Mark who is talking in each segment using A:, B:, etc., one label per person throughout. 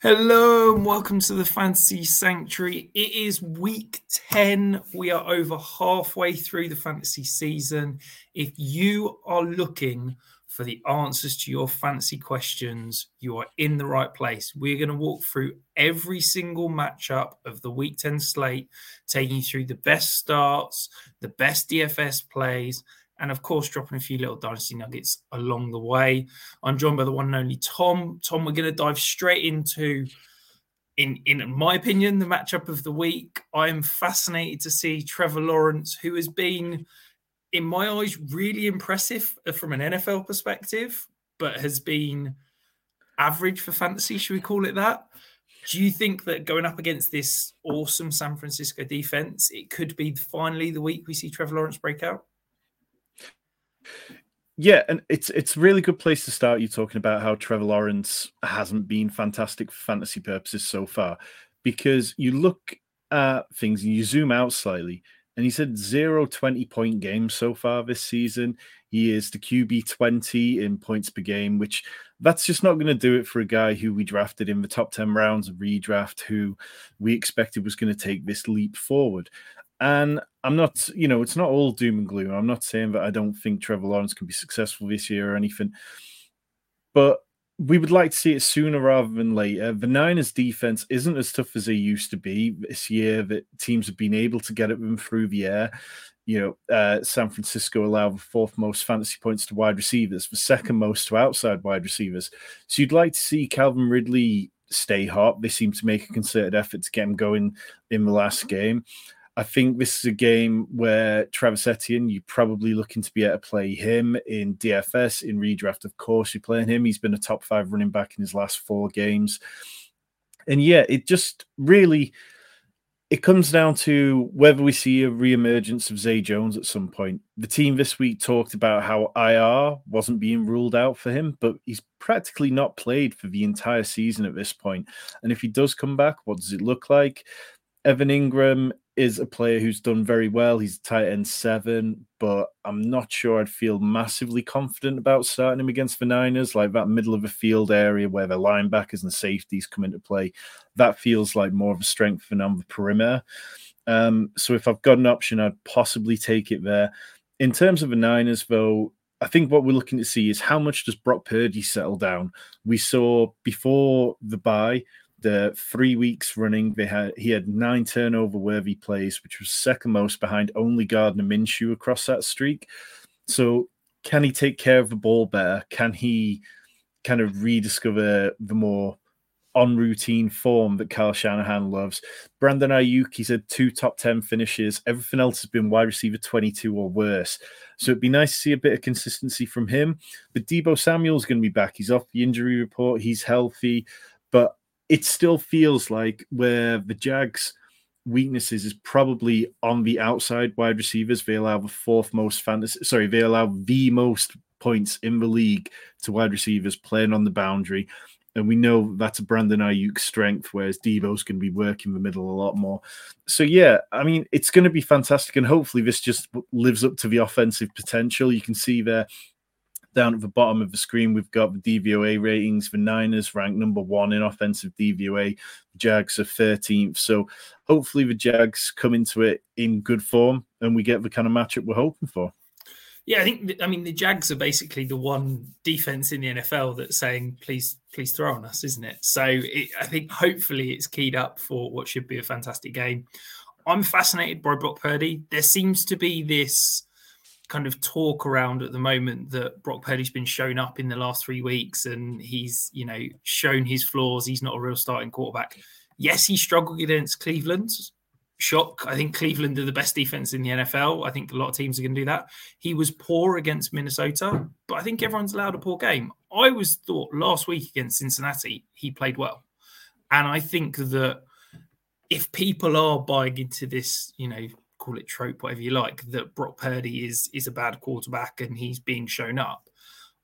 A: Hello and welcome to the Fantasy Sanctuary. It is week 10. We are over halfway through the fantasy season. If you are looking for the answers to your fantasy questions, you are in the right place. We're going to walk through every single matchup of the week 10 slate, taking you through the best starts, the best DFS plays, and of course, dropping a few little dynasty nuggets along the way. I'm joined by the one and only Tom. Tom, we're going to dive straight into, in in my opinion, the matchup of the week. I'm fascinated to see Trevor Lawrence, who has been, in my eyes, really impressive from an NFL perspective, but has been average for fantasy. Should we call it that? Do you think that going up against this awesome San Francisco defense, it could be finally the week we see Trevor Lawrence break out?
B: Yeah, and it's it's a really good place to start. You talking about how Trevor Lawrence hasn't been fantastic for fantasy purposes so far, because you look at things and you zoom out slightly, and he's had zero 20 point games so far this season. He is the QB 20 in points per game, which that's just not going to do it for a guy who we drafted in the top 10 rounds of redraft, who we expected was going to take this leap forward. And I'm not, you know, it's not all doom and gloom. I'm not saying that I don't think Trevor Lawrence can be successful this year or anything, but we would like to see it sooner rather than later. The Niners defense isn't as tough as they used to be this year. That teams have been able to get at them through the air. You know, uh, San Francisco allowed the fourth most fantasy points to wide receivers, the second most to outside wide receivers. So you'd like to see Calvin Ridley stay hot. They seem to make a concerted effort to get him going in the last game. I think this is a game where Travis Etienne, you're probably looking to be able to play him in DFS, in redraft. Of course, you're playing him. He's been a top five running back in his last four games. And yeah, it just really it comes down to whether we see a reemergence of Zay Jones at some point. The team this week talked about how IR wasn't being ruled out for him, but he's practically not played for the entire season at this point. And if he does come back, what does it look like? Evan Engram is a player who's done very well. He's tight end seven, but I'm not sure I'd feel massively confident about starting him against the Niners, like that middle of the field area where the linebackers and safeties come into play. That feels like more of a strength for on the perimeter. Um, so if I've got an option, I'd possibly take it there. In terms of the Niners, though, I think what we're looking to see is how much does Brock Purdy settle down. We saw before the bye the three weeks running, they had he had nine turnover worthy plays, which was second most behind only Gardner Minshew across that streak. So can he take care of the ball better? Can he kind of rediscover the more on routine form that Kyle Shanahan loves? Brandon Aiyuk, he's had two top 10 finishes. Everything else has been wide receiver 22 or worse. So it'd be nice to see a bit of consistency from him. But Deebo Samuel's going to be back. He's off the injury report. He's healthy. It still feels like where the Jags' weaknesses is probably on the outside wide receivers. They allow the fourth most fantasy, sorry, they allow the most points in the league to wide receivers playing on the boundary. And we know that's a Brandon Aiyuk strength, whereas Deebo's going to be working the middle a lot more. So, yeah, I mean, it's going to be fantastic. And hopefully, this just lives up to the offensive potential. You can see there down at the bottom of the screen, we've got the DVOA ratings. The Niners ranked number one in offensive DVOA. Jags are 13th. So hopefully the Jags come into it in good form and we get the kind of matchup we're hoping for.
A: Yeah, I think I mean the Jags are basically the one defense in the NFL that's saying please please throw on us, isn't it? So it, I think hopefully it's keyed up for what should be a fantastic game. I'm fascinated by Brock Purdy. There seems to be this kind of talk around at the moment that Brock Purdy's been shown up in the last three weeks and he's, you know, shown his flaws. He's not a real starting quarterback. Yes, he struggled against Cleveland. Shock. I think Cleveland are the best defense in the NFL. I think a lot of teams are going to do that. He was poor against Minnesota, but I think everyone's allowed a poor game. I was thought last week against Cincinnati, he played well. And I think that if people are buying into this, you know, call it trope, whatever you like, that Brock Purdy is is a bad quarterback and he's being shown up.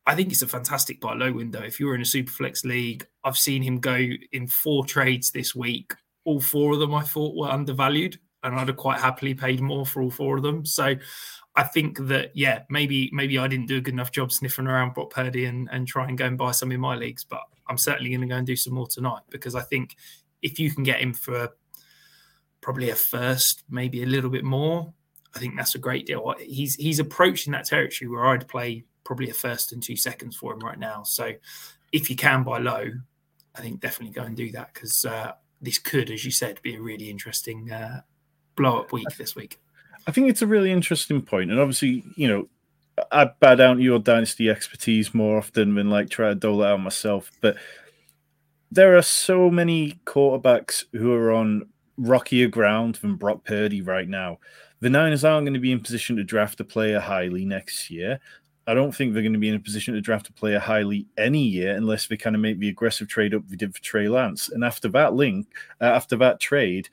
A: I think it's a fantastic buy low window. If you're in a super flex league, I've seen him go in four trades this week. All four of them I thought were undervalued, and I'd have quite happily paid more for all four of them. So I think that yeah, maybe maybe I didn't do a good enough job sniffing around Brock Purdy and, and try and go and buy some in my leagues, but I'm certainly going to go and do some more tonight because I think if you can get him for probably a first, maybe a little bit more, I think that's a great deal. He's he's approaching that territory where I'd play probably a first and two seconds for him right now. So if you can buy low, I think definitely go and do that because uh, this could, as you said, be a really interesting uh, blow up week this week.
B: I think it's a really interesting point, and obviously, you know, I bow down to your dynasty expertise more often than like try to dole it out myself. But there are so many quarterbacks who are on rockier ground than Brock Purdy right now. The Niners aren't going to be in position to draft a player highly next year. I don't think they're going to be in a position to draft a player highly any year unless they kind of make the aggressive trade up they did for Trey Lance. And after that link, uh, after that trade,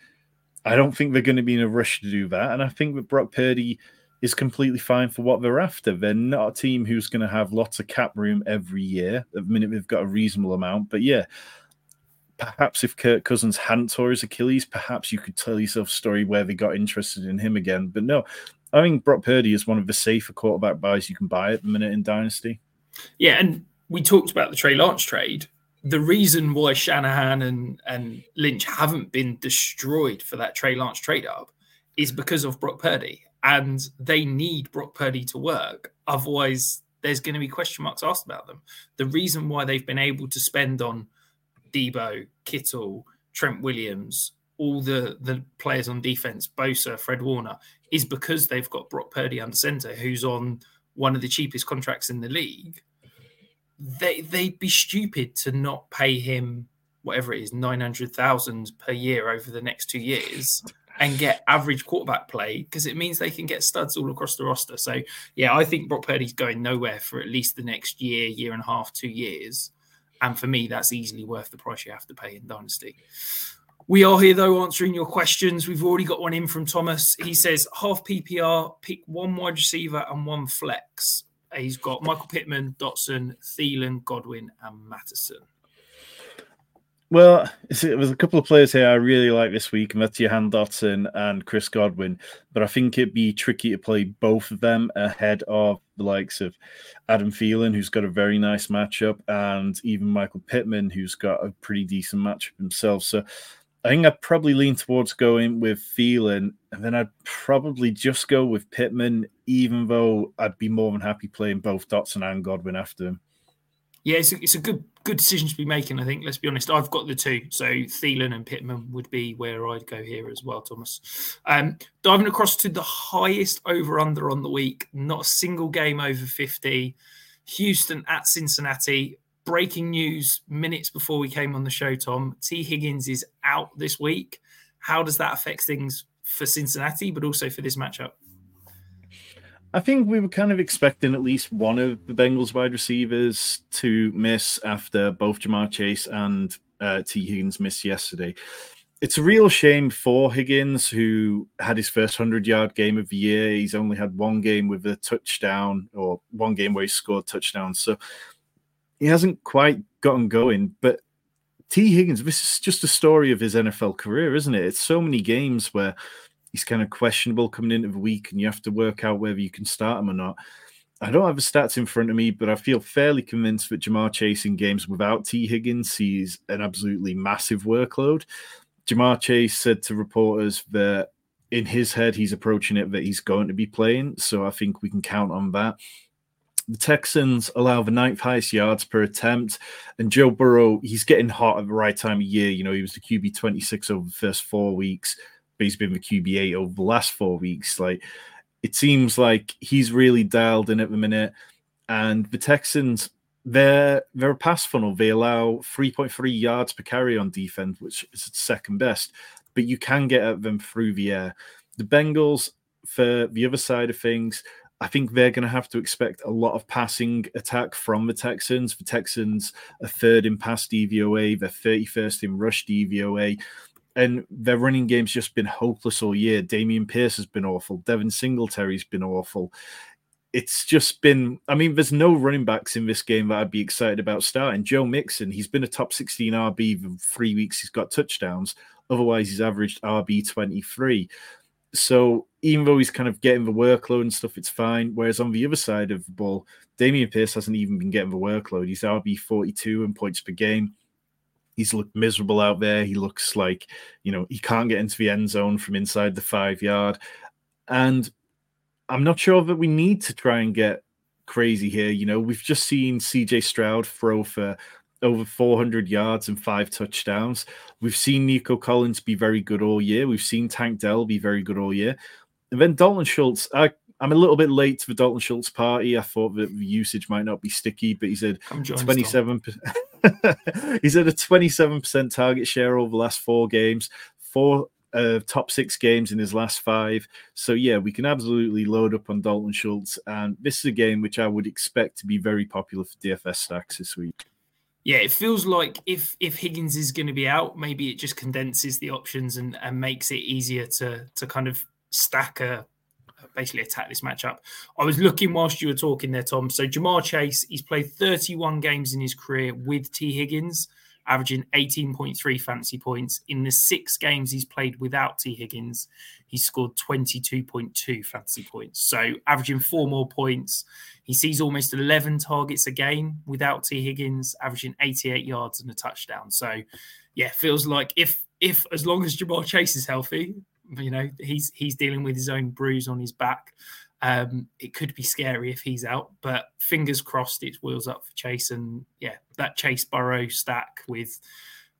B: I don't think they're going to be in a rush to do that. And I think that Brock Purdy is completely fine for what they're after. They're not a team who's going to have lots of cap room every year. At the minute, they've got a reasonable amount. But yeah, perhaps if Kirk Cousins hadn't tore his Achilles, perhaps you could tell yourself a story where they got interested in him again. But no, I think Brock Purdy is one of the safer quarterback buys you can buy at the minute in Dynasty.
A: Yeah, and we talked about the Trey Lance trade the reason why Shanahan and, and Lynch haven't been destroyed for that Trey Lance trade up is because of Brock Purdy. And they need Brock Purdy to work. Otherwise, there's going to be question marks asked about them. The reason why they've been able to spend on Deebo, Kittle, Trent Williams, all the, the players on defense, Bosa, Fred Warner, is because they've got Brock Purdy under center, who's on one of the cheapest contracts in the league they they'd be stupid to not pay him whatever it is nine hundred thousand per year over the next two years and get average quarterback play because it means they can get studs all across the roster. So yeah, I think Brock Purdy's going nowhere for at least the next year, year and a half, two years. And for me, that's easily worth the price you have to pay in Dynasty. We are here though answering your questions. We've already got one in from Thomas. He says half PPR, pick one wide receiver and one flex. He's got Michael Pittman, Dotson, Thielen, Godwin, and Mattison.
B: Well, there's a couple of players here I really like this week, that's Dotson and Chris Godwin. But I think it'd be tricky to play both of them ahead of the likes of Adam Thielen, who's got a very nice matchup, and even Michael Pittman, who's got a pretty decent matchup himself. So I think I'd probably lean towards going with Thielen, and then I'd probably just go with Pittman, even though I'd be more than happy playing both Dotson and Godwin after him.
A: Yeah, it's a, it's a good good decision to be making. I think. Let's be honest. I've got the two, so Thielen and Pittman would be where I'd go here as well, Thomas. Um, diving across to the highest over under on the week. Not a single game over fifty. Houston at Cincinnati breaking news minutes before we came on the show, Tom. Tee Higgins is out this week. How does that affect things for Cincinnati, but also for this matchup?
B: I think we were kind of expecting at least one of the Bengals wide receivers to miss after both Ja'Marr Chase and uh, Tee Higgins missed yesterday. It's a real shame for Higgins, who had his first 100 yard game of the year. He's only had one game with a touchdown or one game where he scored touchdowns. So he hasn't quite gotten going. But Tee Higgins, this is just a story of his NFL career, isn't it? It's so many games where he's kind of questionable coming into the week, and you have to work out whether you can start him or not. I don't have the stats in front of me, but I feel fairly convinced that Ja'Marr Chase in games without Tee Higgins sees an absolutely massive workload. Ja'Marr Chase said to reporters that in his head he's approaching it that he's going to be playing, so I think we can count on that. The Texans allow the ninth highest yards per attempt, and Joe Burrow, he's getting hot at the right time of year. You know, he was the QB 26 over the first four weeks, he's been the QB 8 over the last four weeks. Like, it seems like he's really dialed in at the minute. And the Texans, they're they're a pass funnel. They allow 3.3 yards per carry on defense, which is second best, but you can get at them through the air. The Bengals, for the other side of things, I think they're going to have to expect a lot of passing attack from the Texans. The Texans are third in pass DVOA, they're 31st in rush DVOA, and their running game's just been hopeless all year. Dameon Pierce has been awful. Devin Singletary's been awful. It's just been, I mean, there's no running backs in this game that I'd be excited about starting. Joe Mixon, he's been a top 16 RB for three weeks. He's got touchdowns. Otherwise, he's averaged RB 23 So even though he's kind of getting the workload and stuff, it's fine. Whereas on the other side of the ball, Dameon Pierce hasn't even been getting the workload. He's RB 42 in points per game. He's looked miserable out there. He looks like, you know, he can't get into the end zone from inside the five yard. And I'm not sure that we need to try and get crazy here. You know, we've just seen CJ Stroud throw for over 400 yards and five touchdowns. We've seen Nico Collins be very good all year. We've seen Tank Dell be very good all year. And then Dalton Schultz, I, I'm a little bit late to the Dalton Schultz party. I thought that the usage might not be sticky, but he said 27. he's at a 27% target share over the last four games, four uh, top six games in his last five. So yeah, we can absolutely load up on Dalton Schultz, and this is a game which I would expect to be very popular for DFS stacks this week.
A: Yeah, it feels like if if Higgins is going to be out, maybe it just condenses the options and, and makes it easier to to kind of stack a basically attack this matchup. I was looking whilst you were talking there, Tom. So Ja'Marr Chase, he's played 31 games in his career with Tee Higgins averaging 18.3 fantasy points. In the six games he's played without Tee Higgins, he scored 22.2 fantasy points. So averaging four more points. He sees almost 11 targets a game without Tee Higgins, averaging 88 yards and a touchdown. So yeah, feels like if if as long as Ja'Marr Chase is healthy, you know, he's he's dealing with his own bruise on his back. Um, it could be scary if he's out, but fingers crossed it's wheels up for Chase. And yeah, that Chase Burrow stack with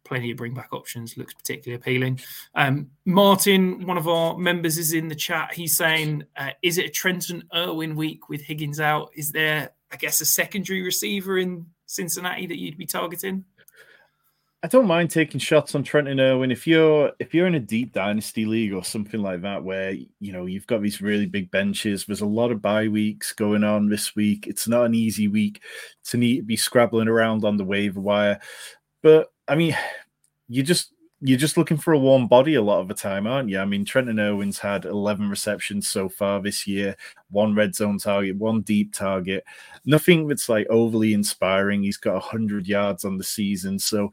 A: plenty of bring back options looks particularly appealing. Um, Martin, one of our members, is in the chat. He's saying, uh, Is it a Trenton Irwin week with Higgins out? Is there, I guess, a secondary receiver in Cincinnati that you'd be targeting?
B: I don't mind taking shots on Trenton Irwin if you're if you're in a deep dynasty league or something like that where you know you've got these really big benches. There's a lot of bye weeks going on this week. It's not an easy week to need be scrabbling around on the waiver wire. But I mean, you just you're just looking for a warm body a lot of the time, aren't you? I mean, Trenton Irwin's had 11 receptions so far this year, one red zone target, one deep target, nothing that's like overly inspiring. He's got 100 yards on the season. So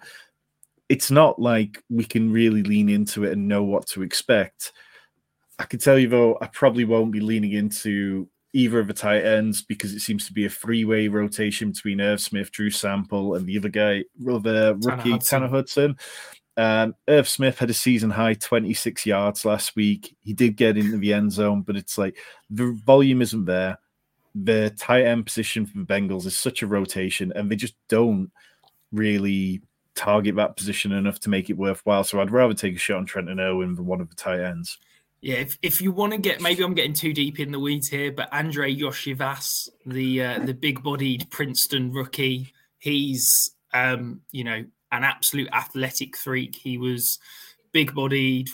B: it's not like we can really lean into it and know what to expect. I can tell you though, I probably won't be leaning into either of the tight ends because it seems to be a three-way rotation between Irv Smith, Drew Sample, and the other guy, other rookie Tanner Hudson. Tanner Hudson. Um, Irv Smith had a season high 26 yards last week. He did get into the end zone, but it's like the volume isn't there. The tight end position for the Bengals is such a rotation, and they just don't really target that position enough to make it worthwhile. So I'd rather take a shot on Trenton Irwin than one of the tight ends.
A: Yeah, if, if you want to get, maybe I'm getting too deep in the weeds here, but Andrei Iosivas, the uh, the big-bodied Princeton rookie, he's um, you know an absolute athletic freak. He was big-bodied,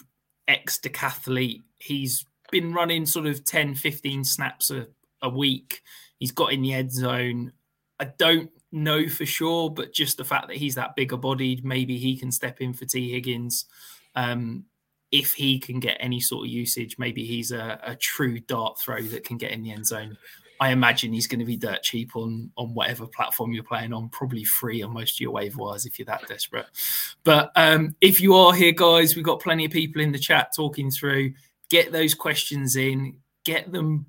A: ex-decathlete. He's been running sort of 10, 15 snaps a, a week. He's got in the end zone. I don't know for sure, but just the fact that he's that bigger bodied, maybe he can step in for Tee Higgins. Um, if he can get any sort of usage, maybe he's a, a, true dart throw that can get in the end zone. I imagine he's going to be dirt cheap on on whatever platform you're playing on, probably free on most of your wave wires if you're that desperate. But um, if you are here, guys, we've got plenty of people in the chat talking through. Get those questions in, get them.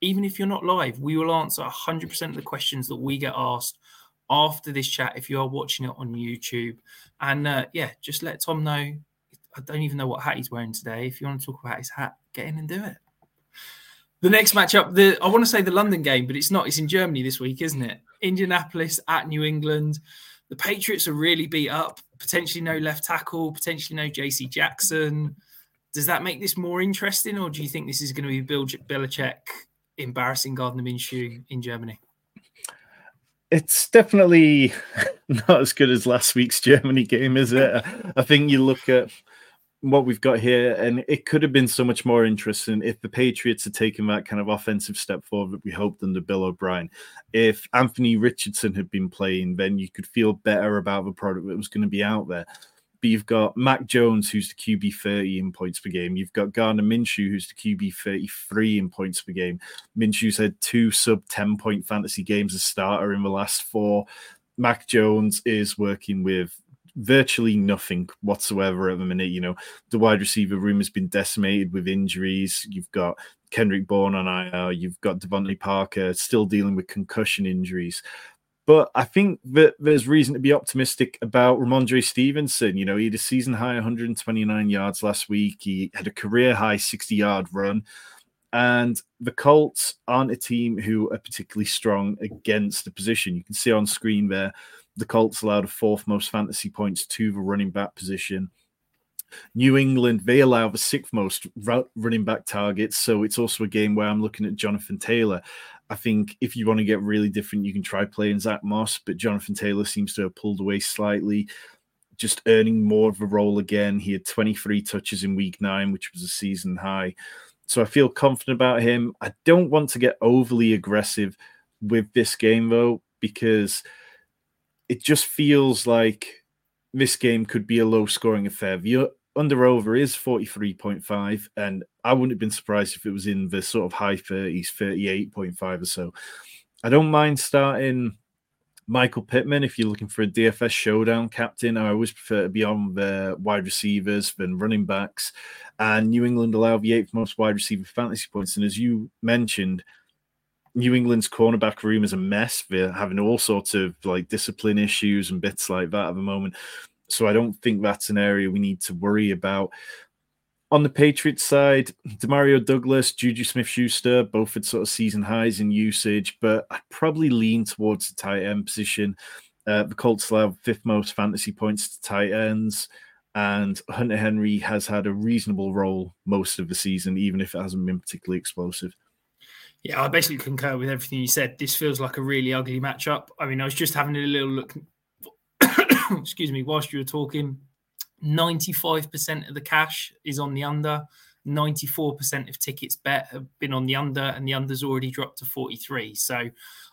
A: Even if you're not live, we will answer 100% of the questions that we get asked after this chat if you are watching it on YouTube. And uh, yeah, just let Tom know. I don't even know what hat he's wearing today. If you want to talk about his hat, get in and do it. The next matchup, the I want to say the London game, but it's not. It's in Germany this week, isn't it? Indianapolis at New England. The Patriots are really beat up. Potentially no left tackle. Potentially no J.C. Jackson. Does that make this more interesting, or do you think this is going to be Bill Belichick embarrassing Gardner Minshew in Germany?
B: It's definitely not as good as last week's Germany game, is it? I think you look at what we've got here, and it could have been so much more interesting if the Patriots had taken that kind of offensive step forward that we hoped under Bill O'Brien. If Anthony Richardson had been playing, then you could feel better about the product that was going to be out there but you've got Mac Jones, who's the QB 30 in points per game. You've got Gardner Minshew, who's the QB 33 in points per game. Minshew's had two sub 10 point fantasy games as starter in the last four. Mac Jones is working with virtually nothing whatsoever at the minute. You know, the wide receiver room has been decimated with injuries. You've got Kendrick Bourne on IR, you've got DeVante Parker still dealing with concussion injuries. But I think that there's reason to be optimistic about Rhamondre Stevenson. You know, he had a season high 129 yards last week. He had a career high 60 yard run. And the Colts aren't a team who are particularly strong against the position. You can see on screen there, the Colts allowed a fourth most fantasy points to the running back position. New England, they allow the sixth most running back targets. So it's also a game where I'm looking at Jonathan Taylor. I think if you want to get really different, you can try playing Zach Moss, but Jonathan Taylor seems to have pulled away slightly, just earning more of a role again. He had 23 touches in week nine, which was a season high. So I feel confident about him. I don't want to get overly aggressive with this game though, because it just feels like this game could be a low scoring affair. The under over is 43.5, and I wouldn't have been surprised if it was in the sort of high 30s, 38.5 or so. I don't mind starting Michael Pittman if you're looking for a DFS showdown captain. I always prefer to be on the wide receivers than running backs and New England allow the eighth most wide receiver fantasy points. And as you mentioned, New England's cornerback room is a mess. They're having all sorts of like discipline issues and bits like that at the moment. So I don't think that's an area we need to worry about. On the Patriots side, Demario Douglas, Juju Smith Schuster, both at sort of season highs in usage, but I'd probably lean towards the tight end position. Uh, the Colts allow fifth most fantasy points to tight ends and Hunter Henry has had a reasonable role most of the season, even if it hasn't been particularly explosive.
A: Yeah, I basically concur with everything you said. This feels like a really ugly matchup. I mean, I was just having a little look. excuse me, whilst you were talking, 95% of the cash is on the under. 94% of tickets bet have been on the under, and the under's already dropped to 43. So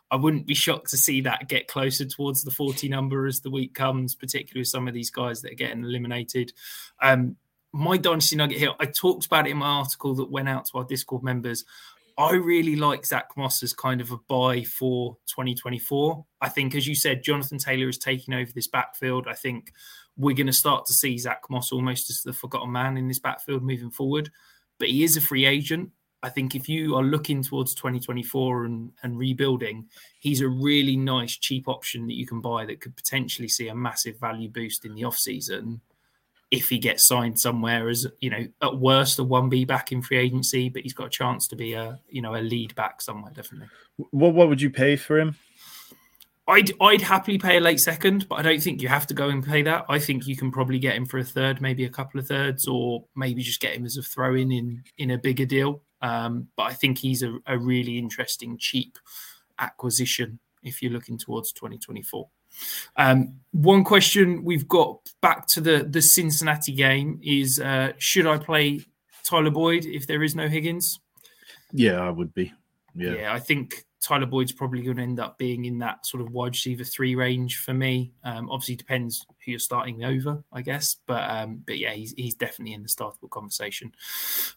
A: I wouldn't be shocked to see that get closer towards the 40 number as the week comes, particularly with some of these guys that are getting eliminated. Um, my Dynasty Nugget here, I talked about it in my article that went out to our Discord members. I really like Zach Moss as kind of a buy for 2024. I think, as you said, Jonathan Taylor is taking over this backfield. I think we're going to start to see Zach Moss almost as the forgotten man in this backfield moving forward. But he is a free agent. I think if you are looking towards 2024 and, and rebuilding, he's a really nice, cheap option that you can buy that could potentially see a massive value boost in the off season if he gets signed somewhere as you know at worst a 1b back in free agency but he's got a chance to be a you know a lead back somewhere definitely
B: what what would you pay for him
A: I'd I'd happily pay a late second, but I don't think you have to go and pay that. I think you can probably get him for a third, maybe a couple of thirds, or maybe just get him as a throw in in in a bigger deal. Um, but I think he's a, a really interesting cheap acquisition if you're looking towards 2024. Um, one question we've got back to the the Cincinnati game is: uh, Should I play Tyler Boyd if there is no Higgins?
B: Yeah, I would be. Yeah,
A: yeah I think Tyler Boyd's probably going to end up being in that sort of wide receiver three range for me. Um, obviously, depends who you're starting over, I guess. But um, but yeah, he's he's definitely in the startable conversation.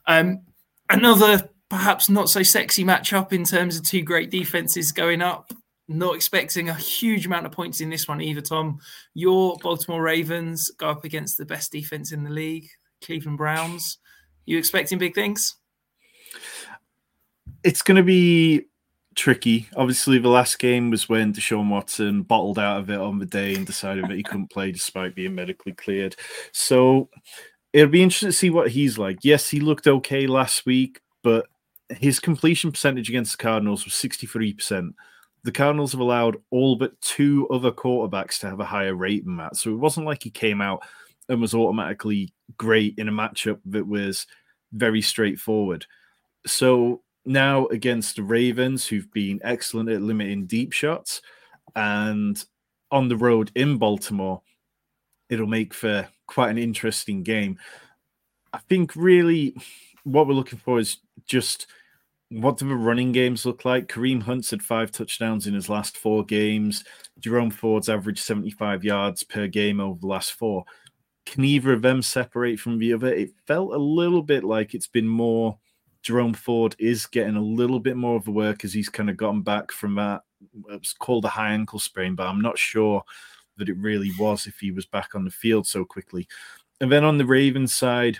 A: Um, another perhaps not so sexy matchup in terms of two great defenses going up. Not expecting a huge amount of points in this one either, Tom. Your Baltimore Ravens go up against the best defense in the league, Cleveland Browns. You expecting big things?
B: It's going to be tricky. Obviously, the last game was when Deshaun Watson bottled out of it on the day and decided that he couldn't play despite being medically cleared. So it'll be interesting to see what he's like. Yes, he looked okay last week, but his completion percentage against the Cardinals was 63%. The Cardinals have allowed all but two other quarterbacks to have a higher rate than that. So it wasn't like he came out and was automatically great in a matchup that was very straightforward. So now against the Ravens, who've been excellent at limiting deep shots, and on the road in Baltimore, it'll make for quite an interesting game. I think really what we're looking for is just what do the running games look like? Kareem Hunt's had five touchdowns in his last four games. Jerome Ford's averaged 75 yards per game over the last four. Can either of them separate from the other? It felt a little bit like it's been more Jerome Ford is getting a little bit more of the work as he's kind of gotten back from that. It's called a high ankle sprain, but I'm not sure that it really was if he was back on the field so quickly. And then on the Ravens side,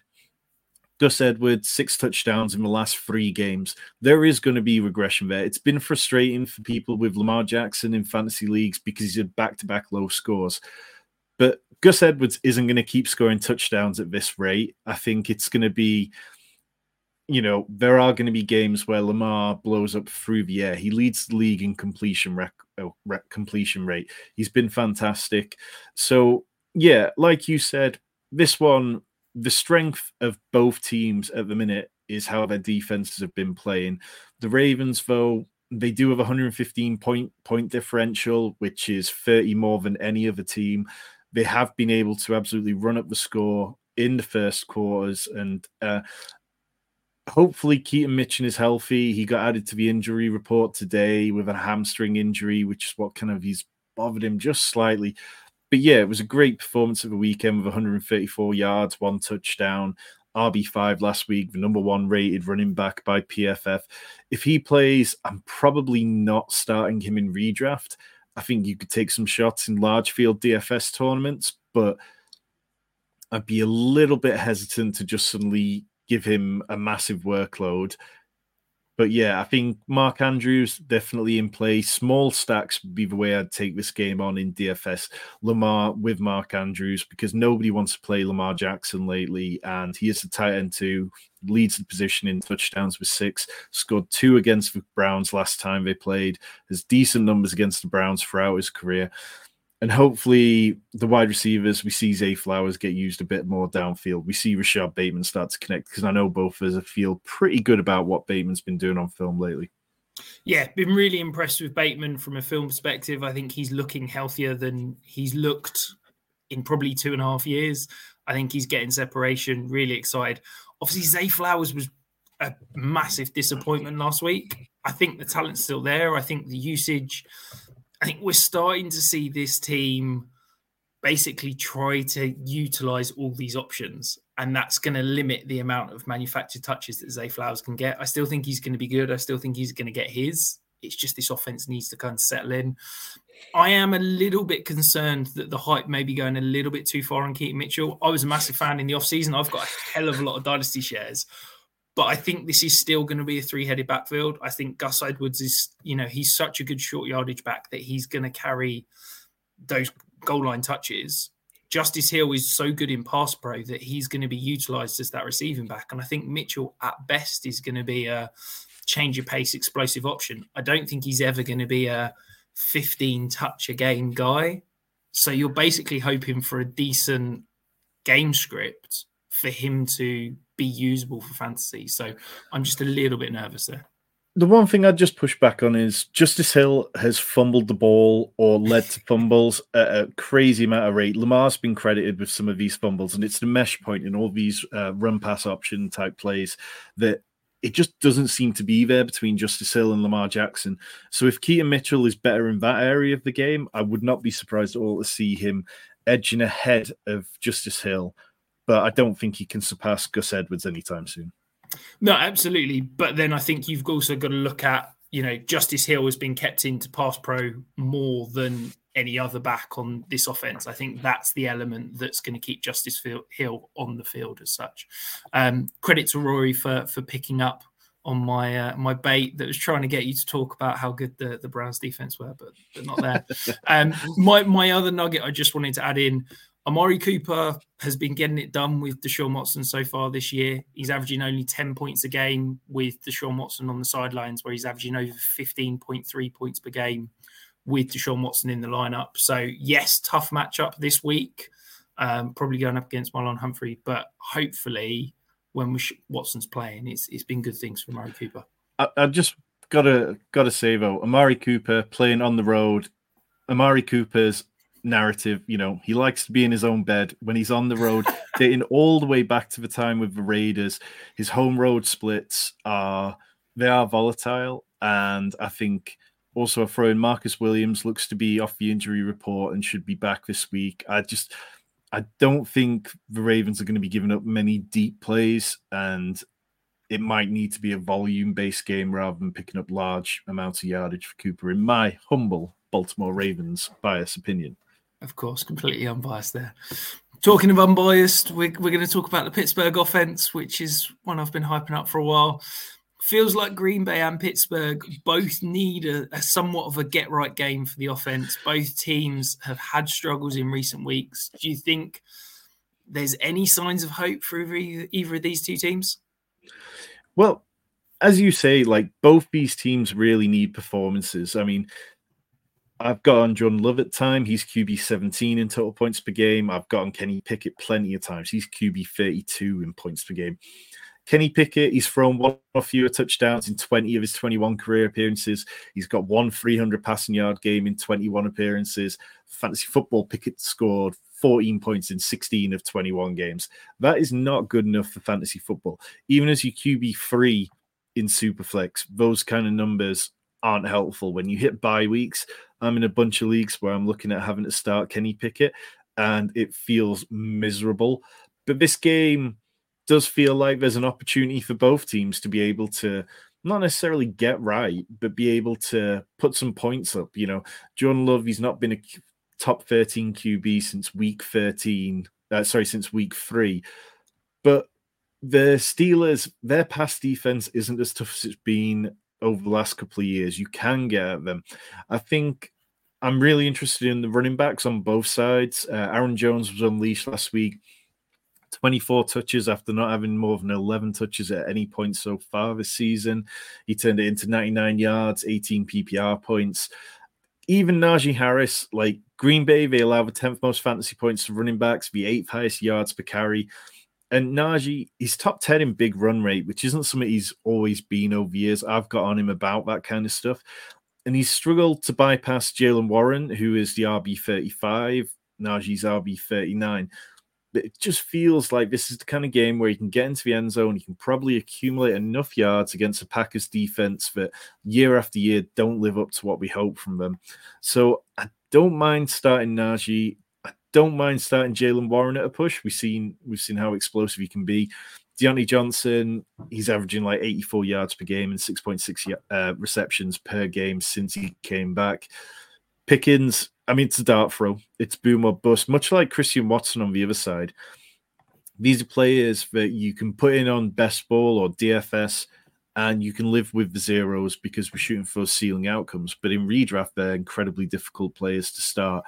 B: Gus Edwards, six touchdowns in the last three games. There is going to be regression there. It's been frustrating for people with Lamar Jackson in fantasy leagues because he's had back to back low scores. But Gus Edwards isn't going to keep scoring touchdowns at this rate. I think it's going to be, you know, there are going to be games where Lamar blows up through the air. He leads the league in completion rec- uh, rec- completion rate. He's been fantastic. So yeah, like you said, this one the strength of both teams at the minute is how their defenses have been playing. The Ravens, though, they do have 115 point point differential, which is 30 more than any other team. They have been able to absolutely run up the score in the first quarters, and uh, hopefully Keaton Mitchell is healthy. He got added to the injury report today with a hamstring injury, which is what kind of he's bothered him just slightly but yeah, it was a great performance of a weekend with 134 yards, one touchdown. RB5 last week, the number one rated running back by PFF. If he plays, I'm probably not starting him in redraft. I think you could take some shots in large field DFS tournaments, but I'd be a little bit hesitant to just suddenly give him a massive workload but yeah, I think Mark Andrews definitely in play. Small stacks be the way I'd take this game on in DFS. Lamar with Mark Andrews because nobody wants to play Lamar Jackson lately, and he is the tight end too. Leads the position in touchdowns with six. Scored two against the Browns last time they played. Has decent numbers against the Browns throughout his career and hopefully the wide receivers we see Zay Flowers get used a bit more downfield. We see Rashod Bateman start to connect because I know both of us feel pretty good about what Bateman's been doing on film lately.
A: Yeah, been really impressed with Bateman from a film perspective. I think he's looking healthier than he's looked in probably two and a half years. I think he's getting separation. Really excited. Obviously, Zay Flowers was a massive disappointment last week. I think the talent's still there. I think the usage I think we're starting to see this team basically try to utilize all these options, and that's going to limit the amount of manufactured touches that Zay Flowers can get. I still think he's going to be good. I still think he's going to get his. It's just this offense needs to kind of settle in. I am a little bit concerned that the hype may be going a little bit too far on Keaton Mitchell. I was a massive fan in the offseason. I've got a hell of a lot of dynasty shares. But I think this is still going to be a three-headed backfield. I think Gus Edwards is, you know, he's such a good short yardage back that he's going to carry those goal line touches. Justice Hill is so good in pass pro that he's going to be utilized as that receiving back. And I think Mitchell at best is going to be a change of pace, explosive option. I don't think he's ever going to be a 15 touch a game guy. So you're basically hoping for a decent game script for him to be usable for fantasy. So I'm just a little bit nervous there.
B: The one thing I'd just push back on is Justice Hill has fumbled the ball or led to fumbles at a crazy amount of rate. Lamar's been credited with some of these fumbles, and it's the mesh point in all these uh, run pass option type plays that it just doesn't seem to be there between Justice Hill and Lamar Jackson. So if Keaton Mitchell is better in that area of the game, I would not be surprised at all to see him edging ahead of Justice Hill but I don't think he can surpass Gus Edwards anytime soon.
A: No, absolutely. But then I think you've also got to look at, you know, Justice Hill has been kept into pass pro more than any other back on this offense. I think that's the element that's going to keep Justice Hill on the field as such. Um, credit to Rory for for picking up on my uh, my bait that was trying to get you to talk about how good the, the Browns defense were, but but not there. um, my my other nugget I just wanted to add in Amari Cooper has been getting it done with Deshaun Watson so far this year. He's averaging only 10 points a game with Deshaun Watson on the sidelines, where he's averaging over 15.3 points per game with Deshaun Watson in the lineup. So, yes, tough matchup this week. Um, probably going up against Marlon Humphrey, but hopefully, when sh- Watson's playing, it's it's been good things for Amari Cooper.
B: I, I just gotta gotta say though, Amari Cooper playing on the road. Amari Cooper's narrative. You know, he likes to be in his own bed when he's on the road, dating all the way back to the time with the Raiders. His home road splits are they are volatile, and I think also a throw in Marcus Williams looks to be off the injury report and should be back this week. I just I don't think the Ravens are going to be giving up many deep plays, and it might need to be a volume based game rather than picking up large amounts of yardage for Cooper, in my humble Baltimore Ravens bias opinion.
A: Of course, completely unbiased there. Talking of unbiased, we're, we're going to talk about the Pittsburgh offense, which is one I've been hyping up for a while. Feels like Green Bay and Pittsburgh both need a, a somewhat of a get right game for the offense. Both teams have had struggles in recent weeks. Do you think there's any signs of hope for either, either of these two teams?
B: Well, as you say, like both these teams really need performances. I mean, I've got on Jordan Love at time. He's QB 17 in total points per game. I've got on Kenny Pickett plenty of times. He's QB 32 in points per game. Kenny Pickett, he's thrown one or fewer touchdowns in 20 of his 21 career appearances. He's got one 300 passing yard game in 21 appearances. Fantasy football, Pickett scored 14 points in 16 of 21 games. That is not good enough for fantasy football. Even as you QB three in Superflex, those kind of numbers aren't helpful. When you hit bye weeks, I'm in a bunch of leagues where I'm looking at having to start Kenny Pickett, and it feels miserable. But this game does feel like there's an opportunity for both teams to be able to not necessarily get right, but be able to put some points up. You know, Jordan Love, he's not been a top 13 QB since week 13, uh, sorry, since week three. But the Steelers, their pass defense isn't as tough as it's been over the last couple of years. You can get at them. I think I'm really interested in the running backs on both sides. Uh, Aaron Jones was unleashed last week. 24 touches after not having more than 11 touches at any point so far this season. He turned it into 99 yards, 18 PPR points. Even Najee Harris, like Green Bay, they allow the 10th most fantasy points to running backs, the eighth highest yards per carry. And Najee, he's top 10 in big run rate, which isn't something he's always been over years. I've got on him about that kind of stuff. And he's struggled to bypass Jaylen Warren, who is the RB35, Najee's RB39. But it just feels like this is the kind of game where you can get into the end zone, you can probably accumulate enough yards against a Packers defense that year after year don't live up to what we hope from them. So I don't mind starting Najee don't mind starting Jaylen Warren at a push. We've seen we've seen how explosive he can be. Diontae Johnson, he's averaging like 84 yards per game and 6.6 uh, receptions per game since he came back. Pickens, I mean, it's a dart throw. It's boom or bust, much like Christian Watson on the other side. These are players that you can put in on best ball or DFS, and you can live with the zeros because we're shooting for ceiling outcomes. But in redraft, they're incredibly difficult players to start.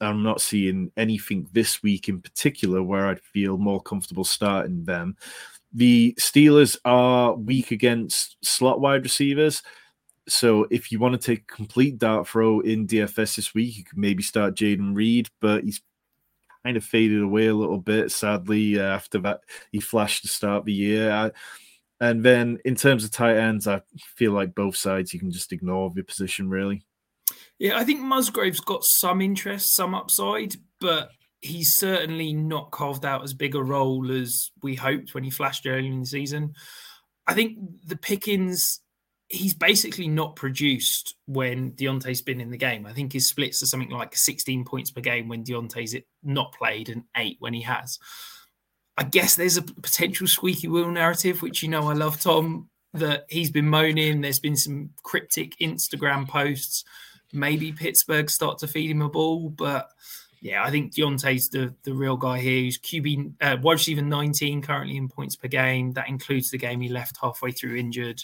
B: I'm not seeing anything this week in particular where I'd feel more comfortable starting them. The Steelers are weak against slot wide receivers. So if you want to take complete dart throw in DFS this week, you could maybe start Jayden Reed, but he's kind of faded away a little bit, sadly, uh, after that he flashed to start the year. And then in terms of tight ends, I feel like both sides you can just ignore the position really.
A: Yeah, I think Musgrave's got some interest, some upside, but he's certainly not carved out as big a role as we hoped when he flashed early in the season. I think the Pickens, he's basically not produced when Diontae's been in the game. I think his splits are something like 16 points per game when Diontae's not played and eight when he has. I guess there's a potential squeaky wheel narrative, which you know I love, Tom, that he's been moaning. There's been some cryptic Instagram posts maybe Pittsburgh start to feed him a ball, but yeah, I think Diontae's the the real guy here. He's QB uh, wide receiver 19 currently in points per game. That includes the game he left halfway through injured.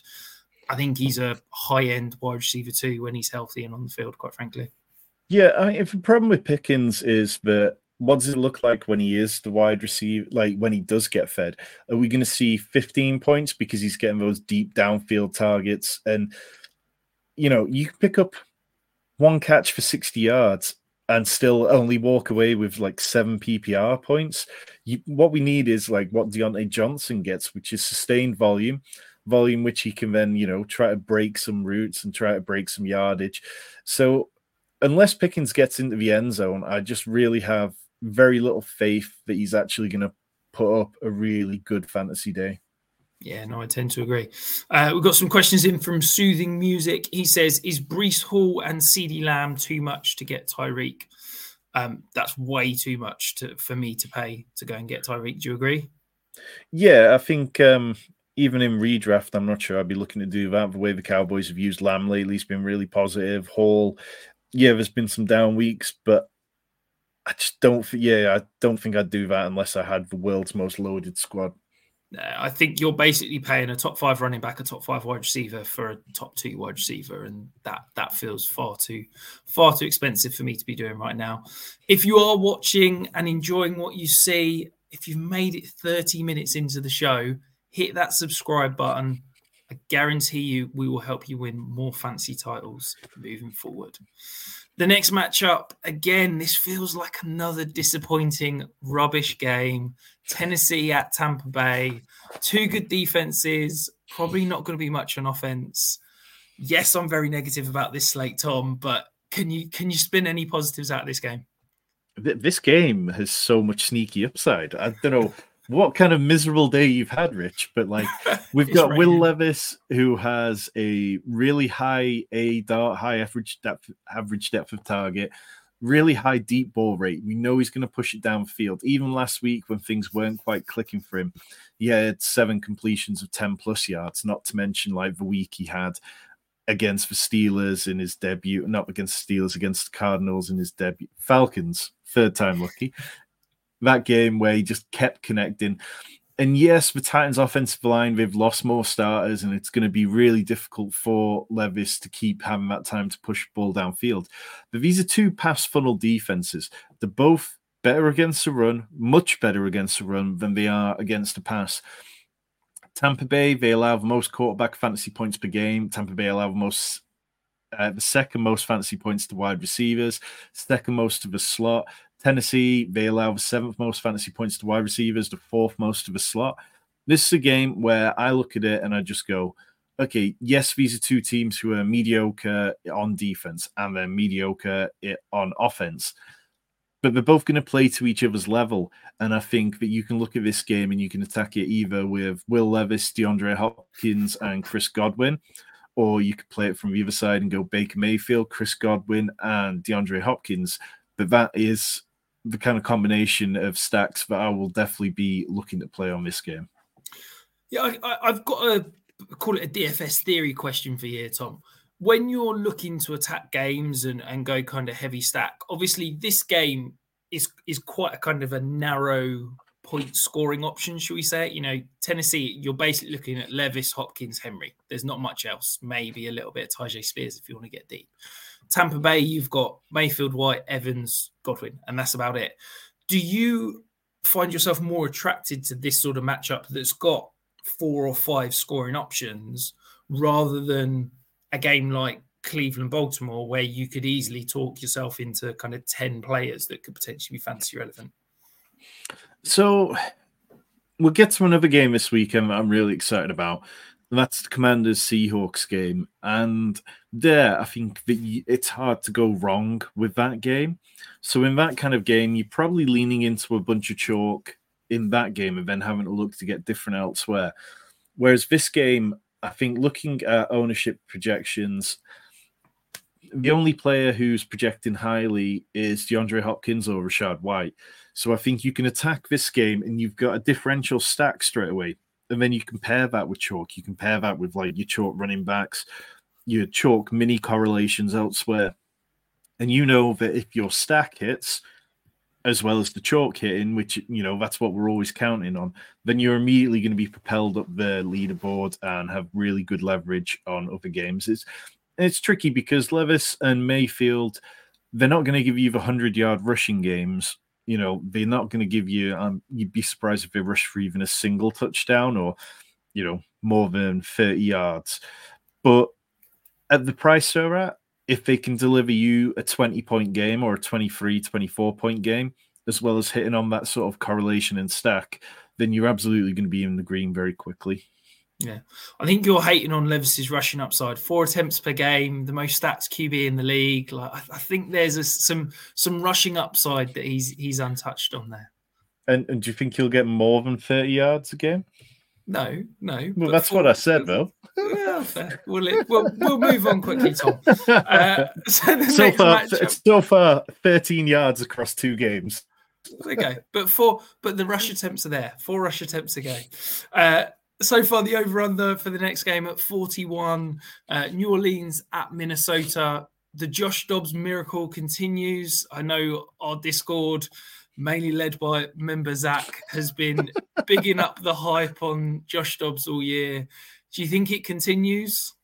A: I think he's a high end wide receiver too when he's healthy and on the field. Quite frankly.
B: Yeah, I mean, if the problem with Pickens is that what does it look like when he is the wide receiver? Like when he does get fed, are we going to see 15 points because he's getting those deep downfield targets? And you know, you pick up one catch for 60 yards and still only walk away with like seven PPR points. You, what we need is like what Diontae Johnson gets, which is sustained volume, volume which he can then, you know, try to break some routes and try to break some yardage. So unless Pickens gets into the end zone, I just really have very little faith that he's actually going to put up a really good fantasy day.
A: Yeah, no, I tend to agree. Uh, we've got some questions in from Soothing Music. He says, Is Breece Hall and CeeDee Lamb too much to get Tyreek? Um, that's way too much to, for me to pay to go and get Tyreek. Do you agree?
B: Yeah, I think um, even in redraft, I'm not sure I'd be looking to do that. The way the Cowboys have used Lamb lately has been really positive. Hall, yeah, there's been some down weeks, but I just don't. Yeah, I don't think I'd do that unless I had the world's most loaded squad.
A: I think you're basically paying a top five running back, a top five wide receiver for a top two wide receiver, and that that feels far too far too expensive for me to be doing right now. If you are watching and enjoying what you see, if you've made it 30 minutes into the show, hit that subscribe button. I guarantee you we will help you win more fancy titles moving forward. The next matchup, again, this feels like another disappointing, rubbish game. Tennessee at Tampa Bay. Two good defenses, probably not going to be much on offense. Yes, I'm very negative about this slate, Tom, but can you can you spin any positives out of this game?
B: This game has so much sneaky upside. I don't know what kind of miserable day you've had, Rich, but like we've got. Will Levis who has a really high aDOT, high average depth, average depth of target, really high deep ball rate. We know he's going to push it downfield. Even last week when things weren't quite clicking for him, he had seven completions of 10 plus yards, not to mention like the week he had against the Steelers in his debut, not against the Steelers, against the Cardinals in his debut, Falcons, third time lucky. That game where he just kept connecting. And yes, the Titans' offensive line, they've lost more starters, and it's going to be really difficult for Levis to keep having that time to push ball downfield. But these are two pass funnel defenses. They're both better against the run, much better against the run than they are against the pass. Tampa Bay, they allow the most quarterback fantasy points per game. Tampa Bay allow the most uh, the second most fantasy points to wide receivers, second most to the slot. Tennessee, they allow the seventh most fantasy points to wide receivers, the fourth most to the slot. This is a game where I look at it and I just go, okay, yes, these are two teams who are mediocre on defense and they're mediocre on offense, but they're both going to play to each other's level. And I think that you can look at this game and you can attack it either with Will Levis, DeAndre Hopkins, and Chris Godwin, or you could play it from the other side and go Baker Mayfield, Chris Godwin, and DeAndre Hopkins. But that is the kind of combination of stacks that I will definitely be looking to play on this game.
A: Yeah, I, have got a call it a DFS theory question for you, here, Tom. When you're looking to attack games and, and go kind of heavy stack, obviously this game is is quite a kind of a narrow point scoring option, should we say? You know, Tennessee, you're basically looking at Levis, Hopkins, Henry. There's not much else. Maybe a little bit of Tyjae Spears if you want to get deep. Tampa Bay, you've got Mayfield, White, Evans, Godwin, and that's about it. Do you find yourself more attracted to this sort of matchup that's got four or five scoring options rather than a game like Cleveland Baltimore, where you could easily talk yourself into kind of 10 players that could potentially be fantasy relevant?
B: So we'll get to another game this weekend I'm really excited about. That's the Commanders Seahawks game. And there, I think that it's hard to go wrong with that game. So, in that kind of game, you're probably leaning into a bunch of chalk in that game and then having to look to get different elsewhere. Whereas this game, I think looking at ownership projections, the only player who's projecting highly is DeAndre Hopkins or Rachaad White. So I think you can attack this game and you've got a differential stack straight away and then you compare that with chalk. You compare that with like your chalk running backs, your chalk mini correlations elsewhere, and you know that if your stack hits as well as the chalk hitting, which you know that's what we're always counting on, then you're immediately going to be propelled up the leaderboard and have really good leverage on other games. It's it's tricky because Levis and Mayfield, they're not going to give you the hundred yard rushing games you know, they're not going to give you. Um, you'd be surprised if they rush for even a single touchdown or, you know, more than thirty yards. But at the price they're at, if they can deliver you a 20 point game or a 23, 24 point game, as well as hitting on that sort of correlation and stack, then you're absolutely going to be in the green very quickly.
A: Yeah, I think you're hating on Levis's rushing upside. Four attempts per game, the most stats QB in the league. Like I, think there's a, some some rushing upside that he's he's untouched on there.
B: And, and do you think he'll get more than thirty yards a game?
A: No, no.
B: Well, that's what I said, though.
A: Yeah, fair. We'll, we'll, we'll move on quickly, Tom. Uh,
B: so, so far, matchup... so far, thirteen yards across two games.
A: Okay, but four, but the rush attempts are there. Four rush attempts a game. Uh, so far the over under for the next game at 41 uh, new orleans at minnesota the Josh Dobbs miracle continues. I know our Discord, mainly led by member Zach, has been bigging up the hype on Josh Dobbs all year. Do you think it continues?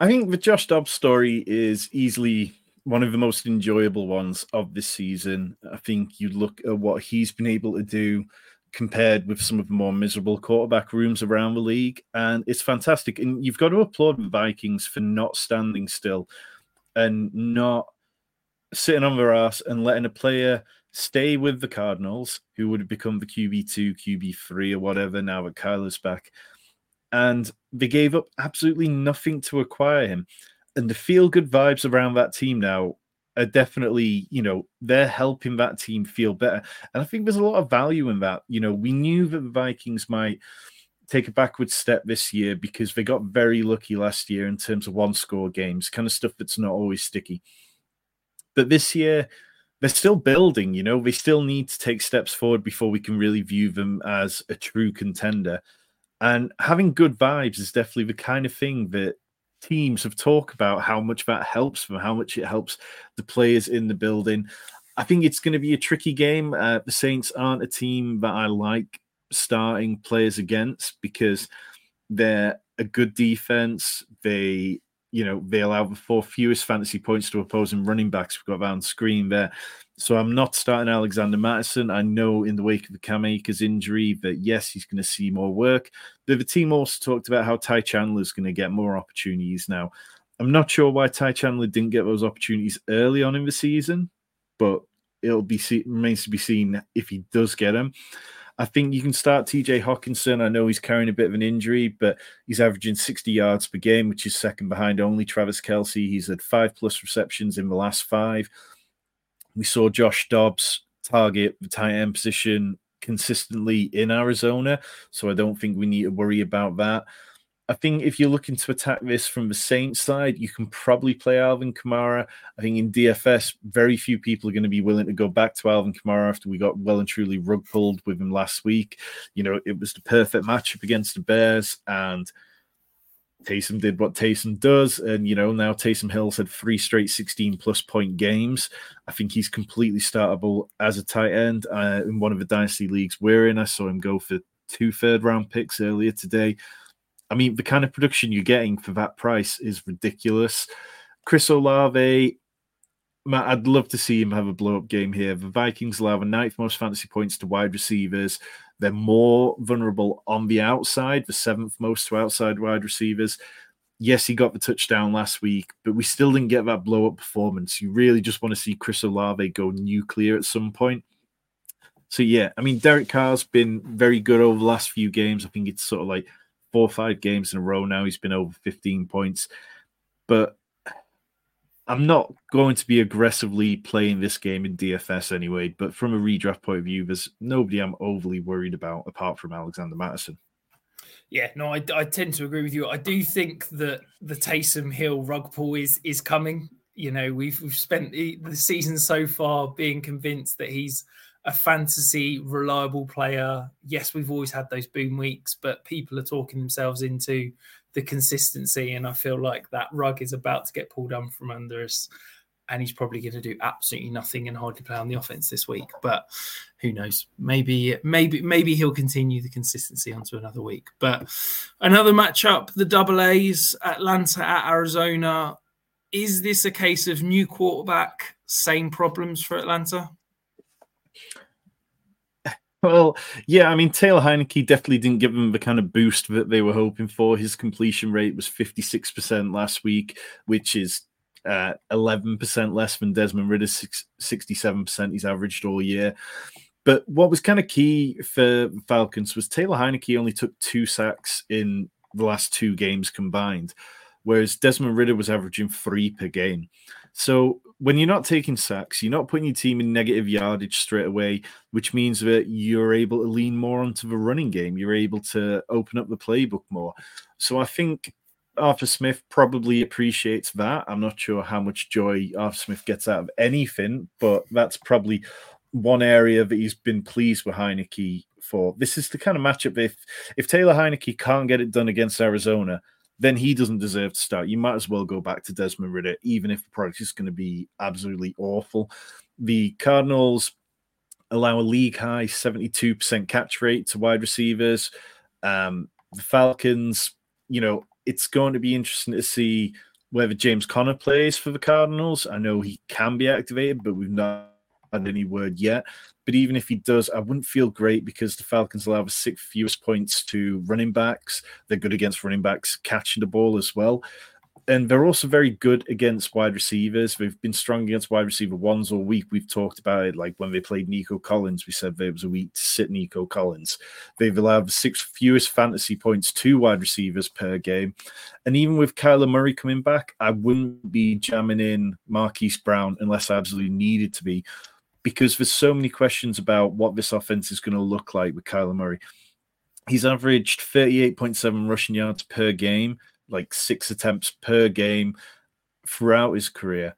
B: I think the Josh Dobbs story is easily one of the most enjoyable ones of this season. I think you look at what he's been able to do compared with some of the more miserable quarterback rooms around the league. And it's fantastic. And you've got to applaud the Vikings for not standing still and not sitting on their ass and letting a player stay with the Cardinals, who would have become the QB2, QB3, or whatever now that Kyler's back. And they gave up absolutely nothing to acquire him. And the feel good vibes around that team now are definitely, you know, they're helping that team feel better. And I think there's a lot of value in that. You know, we knew that the Vikings might take a backward step this year because they got very lucky last year in terms of one score games, kind of stuff that's not always sticky. But this year, they're still building, you know, they still need to take steps forward before we can really view them as a true contender. And having good vibes is definitely the kind of thing that teams have talked about how much that helps them, how much it helps the players in the building. I think it's going to be a tricky game. Uh, the Saints aren't a team that I like starting players against because they're a good defense. They, you know, they allow the four fewest fantasy points to opposing running backs. We've got that on screen there. So I'm not starting Alexander Mattison. I know in the wake of the Cam Akers injury that yes, he's going to see more work. But the team also talked about how Ty Chandler is going to get more opportunities now. I'm not sure why Ty Chandler didn't get those opportunities early on in the season, but it'll be see- remains to be seen if he does get them. I think you can start TJ Hockenson. I know he's carrying a bit of an injury, but he's averaging 60 yards per game, which is second behind only Travis Kelce. He's had five plus receptions in the last five. We saw Josh Dobbs target the tight end position consistently in Arizona, so I don't think we need to worry about that. I think if you're looking to attack this from the Saints side, you can probably play Alvin Kamara. I think in DFS, very few people are going to be willing to go back to Alvin Kamara after we got well and truly rug pulled with him last week. You know, it was the perfect matchup against the Bears, and Taysom did what Taysom does, and you know now Taysom Hill's had three straight 16 plus point games. I think he's completely startable as a tight end uh, in one of the dynasty leagues we're in. I saw him go for two third round picks earlier today. I mean, the kind of production you're getting for that price is ridiculous. Chris Olave, Matt, I'd love to see him have a blow up game here. The Vikings allow the ninth most fantasy points to wide receivers. They're more vulnerable on the outside, the seventh most to outside wide receivers. Yes, he got the touchdown last week, but we still didn't get that blow up performance. You really just want to see Chris Olave go nuclear at some point. So, yeah, I mean, Derek Carr's been very good over the last few games. I think it's sort of like four or five games in a row now. He's been over 15 points. But I'm not going to be aggressively playing this game in DFS anyway, but from a redraft point of view, there's nobody I'm overly worried about apart from Alexander Mattison.
A: Yeah, no, I, I tend to agree with you. I do think that the Taysom Hill rug pull is is coming. You know, we've we've spent the, the season so far being convinced that he's a fantasy reliable player. Yes, we've always had those boom weeks, but people are talking themselves into the consistency. And I feel like that rug is about to get pulled down from under us. And he's probably going to do absolutely nothing and hardly play on the offense this week. But who knows? Maybe, maybe, maybe he'll continue the consistency onto another week. But another matchup: the Double A's, Atlanta at Arizona. Is this a case of new quarterback, same problems for Atlanta?
B: Well, yeah, I mean, Taylor Heinicke definitely didn't give them the kind of boost that they were hoping for. His completion rate was 56% last week, which is uh, 11% less than Desmond Ridder's 67% he's averaged all year. But what was kind of key for Falcons was Taylor Heinicke only took two sacks in the last two games combined, whereas Desmond Ridder was averaging three per game. So when you're not taking sacks, you're not putting your team in negative yardage straight away, which means that you're able to lean more onto the running game. You're able to open up the playbook more. So I think Arthur Smith probably appreciates that. I'm not sure how much joy Arthur Smith gets out of anything, but that's probably one area that he's been pleased with Heinicke for. This is the kind of matchup if if Taylor Heinicke can't get it done against Arizona, then he doesn't deserve to start. You might as well go back to Desmond Ridder, even if the product is going to be absolutely awful. The Cardinals allow a league high 72% catch rate to wide receivers. Um, the Falcons, you know, it's going to be interesting to see whether James Conner plays for the Cardinals. I know he can be activated, but we've not any word yet. But even if he does, I wouldn't feel great because the Falcons allow the sixth fewest points to running backs. They're good against running backs catching the ball as well and they're also very good against wide receivers. They've been strong against wide receiver ones all week. We've talked about it, like when they played Nico Collins, we said there was a week to sit Nico Collins. They've allowed the six fewest fantasy points to wide receivers per game. And even with Kyler Murray coming back, I wouldn't be jamming in Marquise Brown unless I absolutely needed to be, because there's so many questions about what this offense is going to look like with Kyler Murray. He's averaged 38.7 rushing yards per game like six attempts per game throughout his career.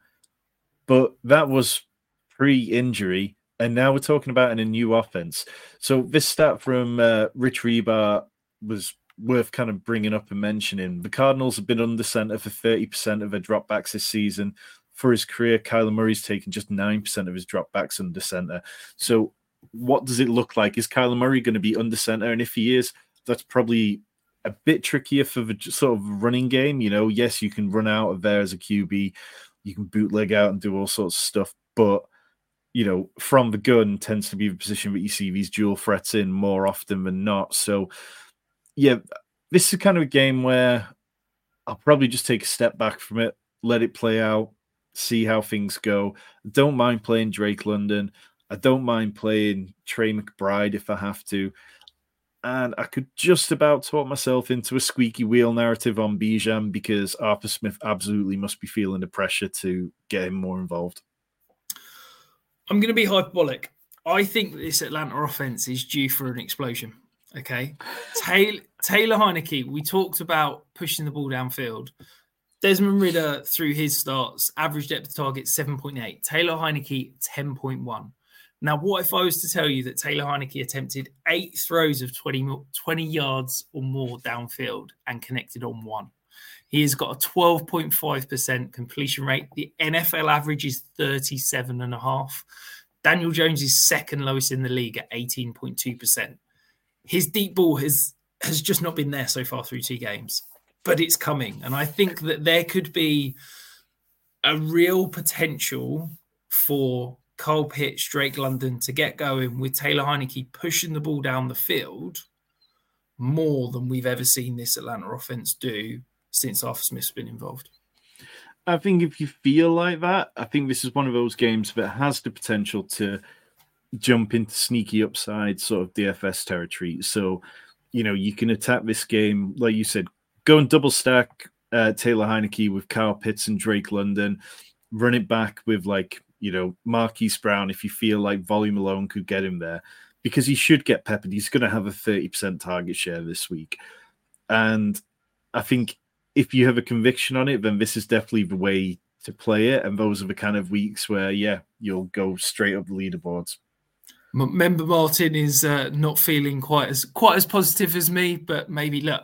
B: But that was pre injury. And now we're talking about in a new offense. So this stat from uh, Rich Hribar was worth kind of bringing up and mentioning. The Cardinals have been under center for 30% of their dropbacks this season. For his career, Kyler Murray's taken just 9% of his dropbacks under center. So what does it look like? Is Kyler Murray going to be under center? And if he is, that's probably a bit trickier for the sort of running game. You know, yes, you can run out of there as a QB, you can bootleg out and do all sorts of stuff, but you know, from the gun tends to be the position that you see these dual threats in more often than not. So, yeah, this is kind of a game where I'll probably just take a step back from it, let it play out, see how things go. I Don't mind playing Drake London. I don't mind playing Trey McBride if I have to and I could just about talk myself into a squeaky wheel narrative on Bijan because Arthur Smith absolutely must be feeling the pressure to get him more involved.
A: I'm going to be hyperbolic. I think this Atlanta offense is due for an explosion. Okay. Taylor, Taylor Heinicke, we talked about pushing the ball downfield. Desmond Ridder, through his starts, average depth of target 7.8. Taylor Heinicke, 10.1. Now, what if I was to tell you that Taylor Heinicke attempted eight throws of 20, 20 yards or more downfield and connected on one? He has got a 12.5% completion rate. The NFL average is 37.5. Daniel Jones is second lowest in the league at 18.2%. His deep ball has has just not been there so far through two games, but it's coming. And I think that there could be a real potential for Kyle Pitts, Drake London to get going with Taylor Heinicke pushing the ball down the field more than we've ever seen this Atlanta offense do since Arthur Smith's been involved.
B: I think if you feel like that, I think this is one of those games that has the potential to jump into sneaky upside sort of DFS territory. So, you know, you can attack this game, like you said, go and double stack uh, Taylor Heinicke with Kyle Pitts and Drake London, run it back with like you know, Marquise Brown, if you feel like volume alone could get him there, because he should get peppered. He's going to have a 30% target share this week. And I think if you have a conviction on it, then this is definitely the way to play it. And those are the kind of weeks where, yeah, you'll go straight up the leaderboards.
A: Member Martin is uh, not feeling quite as quite as positive as me, but maybe look,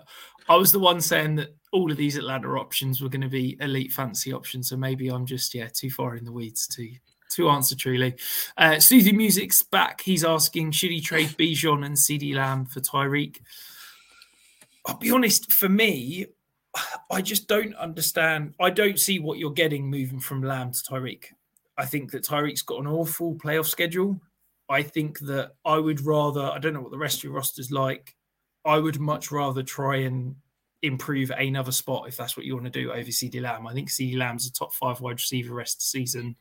A: I was the one saying that all of these Atlanta options were going to be elite fancy options. So maybe I'm just yeah too far in the weeds to to answer truly. Uh, Susie Music's back. He's asking should he trade Bijan and CeeDee Lamb for Tyreek? I'll be honest. For me, I just don't understand. I don't see what you're getting moving from Lamb to Tyreek. I think that Tyreek's got an awful playoff schedule. I think that I would rather. I don't know what the rest of your roster's like. I would much rather try and improve another spot if that's what you want to do over CeeDee Lamb. I think CeeDee Lamb's a top five wide receiver rest of the season.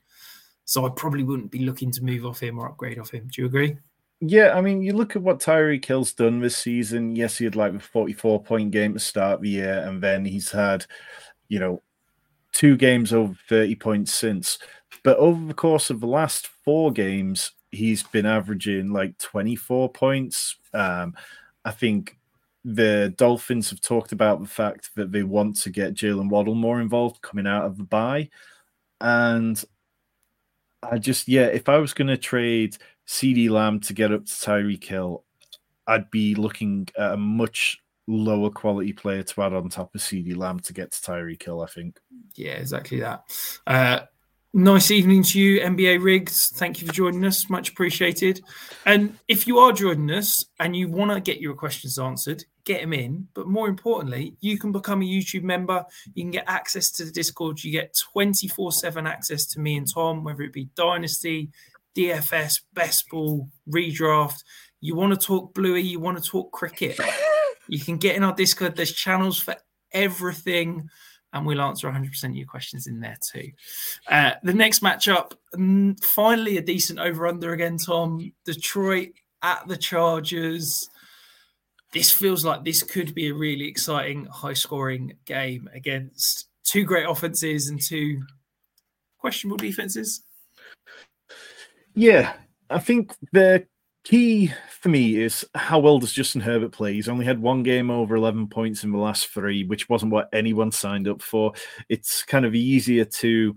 A: So I probably wouldn't be looking to move off him or upgrade off him. Do you agree?
B: Yeah, I mean, you look at what Tyreek Hill's done this season. Yes, he had like a 44 point game to start the year, and then he's had, you know, two games over 30 points since. But over the course of the last four games, he's been averaging like 24 points. Um, I think the Dolphins have talked about the fact that they want to get Jaylen Waddle more involved coming out of the bye. And I just, yeah, if I was going to trade CeeDee Lamb to get up to Tyreek Hill, I'd be looking at a much lower quality player to add on top of CeeDee Lamb to get to Tyreek Hill, I think.
A: Yeah, exactly that. Uh, nice evening to you, NBA Rigs. Thank you for joining us. Much appreciated. And if you are joining us and you want to get your questions answered, get them in. But more importantly, you can become a YouTube member. You can get access to the Discord. You get 24 7 access to me and Tom, whether it be Dynasty, DFS, Best Ball, Redraft. You want to talk Bluey, you want to talk cricket. You can get in our Discord. There's channels for everything, and we'll answer 100% of your questions in there too. Uh, the next matchup, finally a decent over under again, Tom. Detroit at the Chargers. This feels like this could be a really exciting, high scoring game against two great offenses and two questionable defenses.
B: Yeah, I think the key for me is how well does Justin Herbert play? He's only had one game over 11 points in the last three, which wasn't what anyone signed up for. It's kind of easier to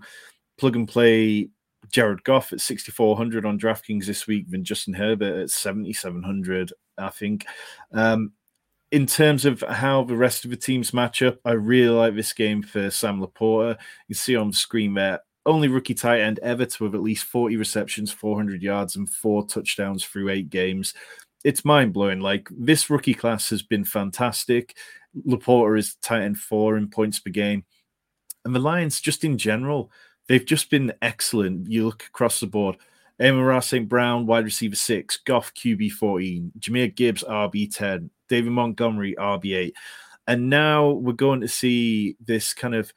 B: plug and play Jared Goff at 6,400 on DraftKings this week than Justin Herbert at 7,700, I think. Um, in terms of how the rest of the teams match up, I really like this game for Sam LaPorta. You see on the screen there, only rookie tight end ever to have at least 40 receptions, 400 yards, and four touchdowns through eight games. It's mind blowing. Like this rookie class has been fantastic. LaPorta is tight end four in points per game. And the Lions, just in general, they've just been excellent. You look across the board. Amon St. Brown, wide receiver six, Goff QB 14, Jahmyr Gibbs RB 10, David Montgomery RB 8. And now we're going to see this kind of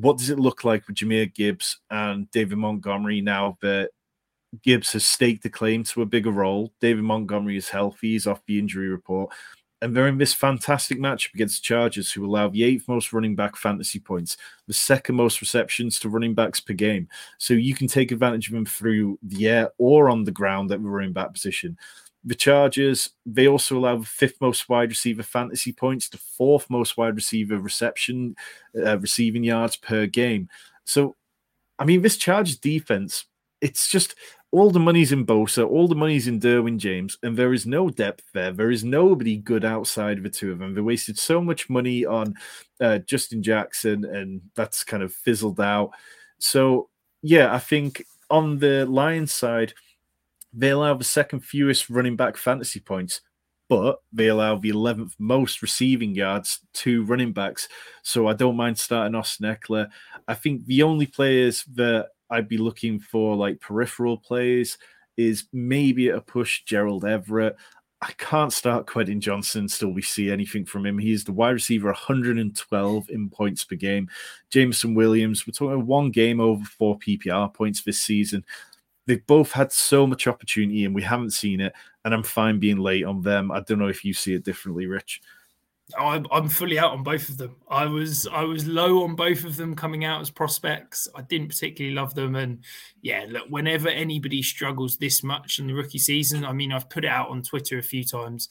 B: what does it look like with Jahmyr Gibbs and David Montgomery now that Gibbs has staked a claim to a bigger role? David Montgomery is healthy, he's off the injury report. And they're in this fantastic matchup against Chargers, who allow the eighth most running back fantasy points, the second most receptions to running backs per game. So you can take advantage of them through the air or on the ground at the running back position the Chargers, they also allow fifth most wide receiver fantasy points, the fourth most wide receiver reception, uh, receiving yards per game. So, I mean, this Chargers defense, it's just all the money's in Bosa, all the money's in Derwin James, and there is no depth there. There is nobody good outside of the two of them. They wasted so much money on uh, Justin Jackson, and that's kind of fizzled out. So, yeah, I think on the Lions side, they allow the second fewest running back fantasy points, but they allow the 11th most receiving yards to running backs. So I don't mind starting Austin Ekeler. I think the only players that I'd be looking for, like peripheral plays, is maybe a push Gerald Everett. I can't start Quentin Johnston still we see anything from him. He's the wide receiver 112 in points per game. Jameson Williams, we're talking one game over four PPR points this season. They've both had so much opportunity and we haven't seen it. And I'm fine being late on them. I don't know if you see it differently, Rich.
A: Oh, I'm, I'm fully out on both of them. I was I was low on both of them coming out as prospects. I didn't particularly love them, and yeah, look, whenever anybody struggles this much in the rookie season, I mean, I've put it out on Twitter a few times.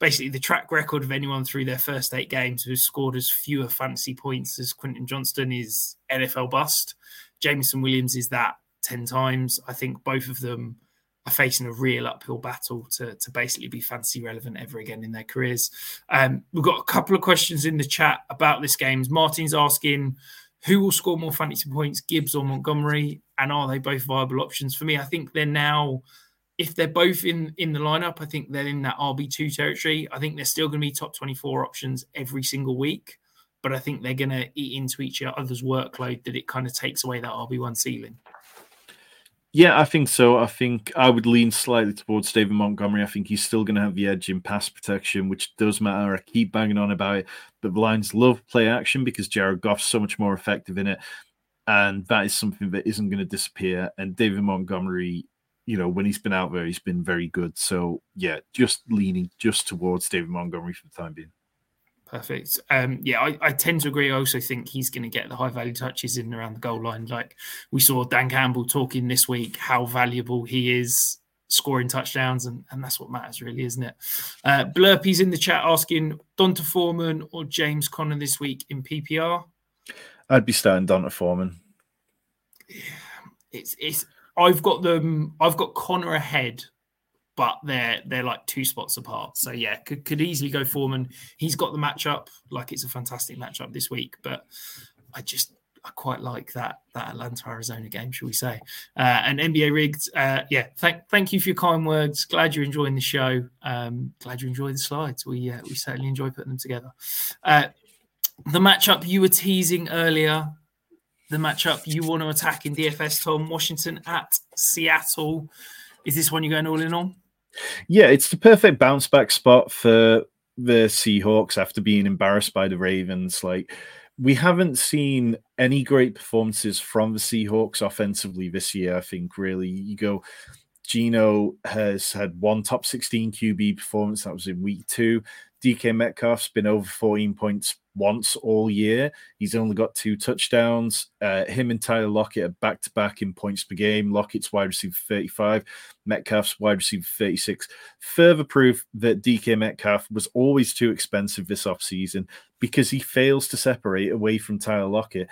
A: Basically, the track record of anyone through their first eight games who scored as fewer fantasy points as Quentin Johnston is NFL bust. Jameson Williams is that 10 times. I think both of them are facing a real uphill battle to, to basically be fantasy relevant ever again in their careers. Um, we've got a couple of questions in the chat about this game. Martin's asking who will score more fantasy points, Gibbs or Montgomery, and are they both viable options? For me, I think they're now, if they're both in, in the lineup, I think they're in that RB2 territory. I think they're still going to be top 24 options every single week, but I think they're going to eat into each other's workload that it kind of takes away that RB1 ceiling.
B: Yeah, I think so. I think I would lean slightly towards David Montgomery. I think he's still going to have the edge in pass protection, which does matter. I keep banging on about it, but the Lions love play action because Jared Goff's so much more effective in it, and that is something that isn't going to disappear. And David Montgomery, you know, when he's been out there, he's been very good. So yeah, just leaning just towards David Montgomery for the time being.
A: Perfect. Um, yeah, I, I, tend to agree. I also think he's going to get the high value touches in around the goal line. Like we saw Dan Campbell talking this week, how valuable he is scoring touchdowns, and, and that's what matters, really, isn't it? Uh, Blurpy's in the chat asking D'Onta Foreman or James Conner this week in PPR.
B: I'd be starting D'Onta Foreman.
A: Yeah, it's it's. I've got them. I've got Conner ahead but they're they're like two spots apart. So yeah, could could easily go Foreman. He's got the matchup, like it's a fantastic matchup this week, but I just I quite like that that Atlanta Arizona game, shall we say? Uh, and NBA rigged, uh, yeah. Thank thank you for your kind words. Glad you're enjoying the show. Um, glad you enjoy the slides. We uh, we certainly enjoy putting them together. Uh, the matchup you were teasing earlier, the matchup you want to attack in DFS, Tom Washington at Seattle. Is this one you're going all in on?
B: Yeah, it's the perfect bounce back spot for the Seahawks after being embarrassed by the Ravens. Like we haven't seen any great performances from the Seahawks offensively this year. I think really you go. Geno has had one top 16 QB performance. That was in week two. DK Metcalf's been over 14 points once all year. He's only got two touchdowns. Uh, him and Tyler Lockett are back to back in points per game. Lockett's wide receiver 35, Metcalf's wide receiver 36. Further proof that DK Metcalf was always too expensive this offseason because he fails to separate away from Tyler Lockett.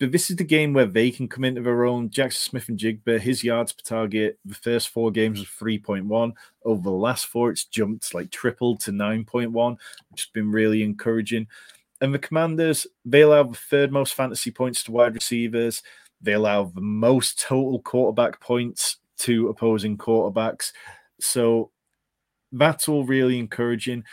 B: But this is the game where they can come into their own. Jackson Smith-Njigba, his yards per target, the first four games was 3.1. Over the last four, it's jumped like tripled to 9.1, which has been really encouraging. And the Commanders, they allow the third most fantasy points to wide receivers. They allow the most total quarterback points to opposing quarterbacks. So that's all really encouraging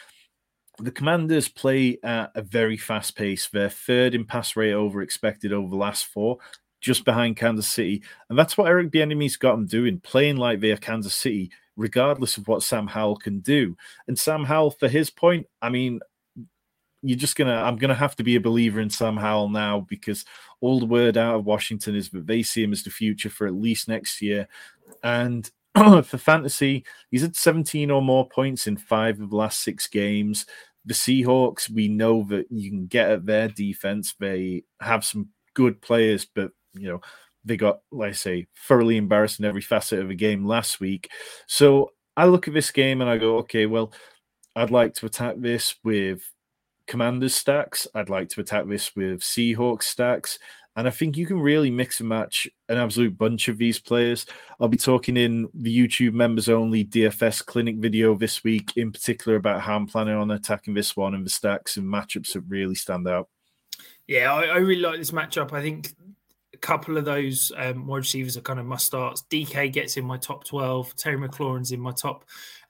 B: the Commanders play at a very fast pace. They're third in pass rate over expected over the last four, just behind Kansas City. And that's what Eric Bieniemy's got them doing, playing like they're Kansas City, regardless of what Sam Howell can do. And Sam Howell, for his point, I mean, you're just gonna I'm gonna have to be a believer in Sam Howell now because all the word out of Washington is that they see him as the future for at least next year. And for fantasy, he's at 17 or more points in five of the last six games the Seahawks, we know that you can get at their defense. They have some good players, but you know they got, like I say, thoroughly embarrassed in every facet of the game last week. So I look at this game and I go, okay, well, I'd like to attack this with Commanders stacks. I'd like to attack this with Seahawks stacks. And I think you can really mix and match an absolute bunch of these players. I'll be talking in the YouTube members only DFS clinic video this week, in particular about how I'm planning on attacking this one and the stacks and matchups that really stand out.
A: Yeah, I, I really like this matchup. I think a couple of those um, wide receivers are kind of must starts. DK gets in my top 12, Terry McLaurin's in my top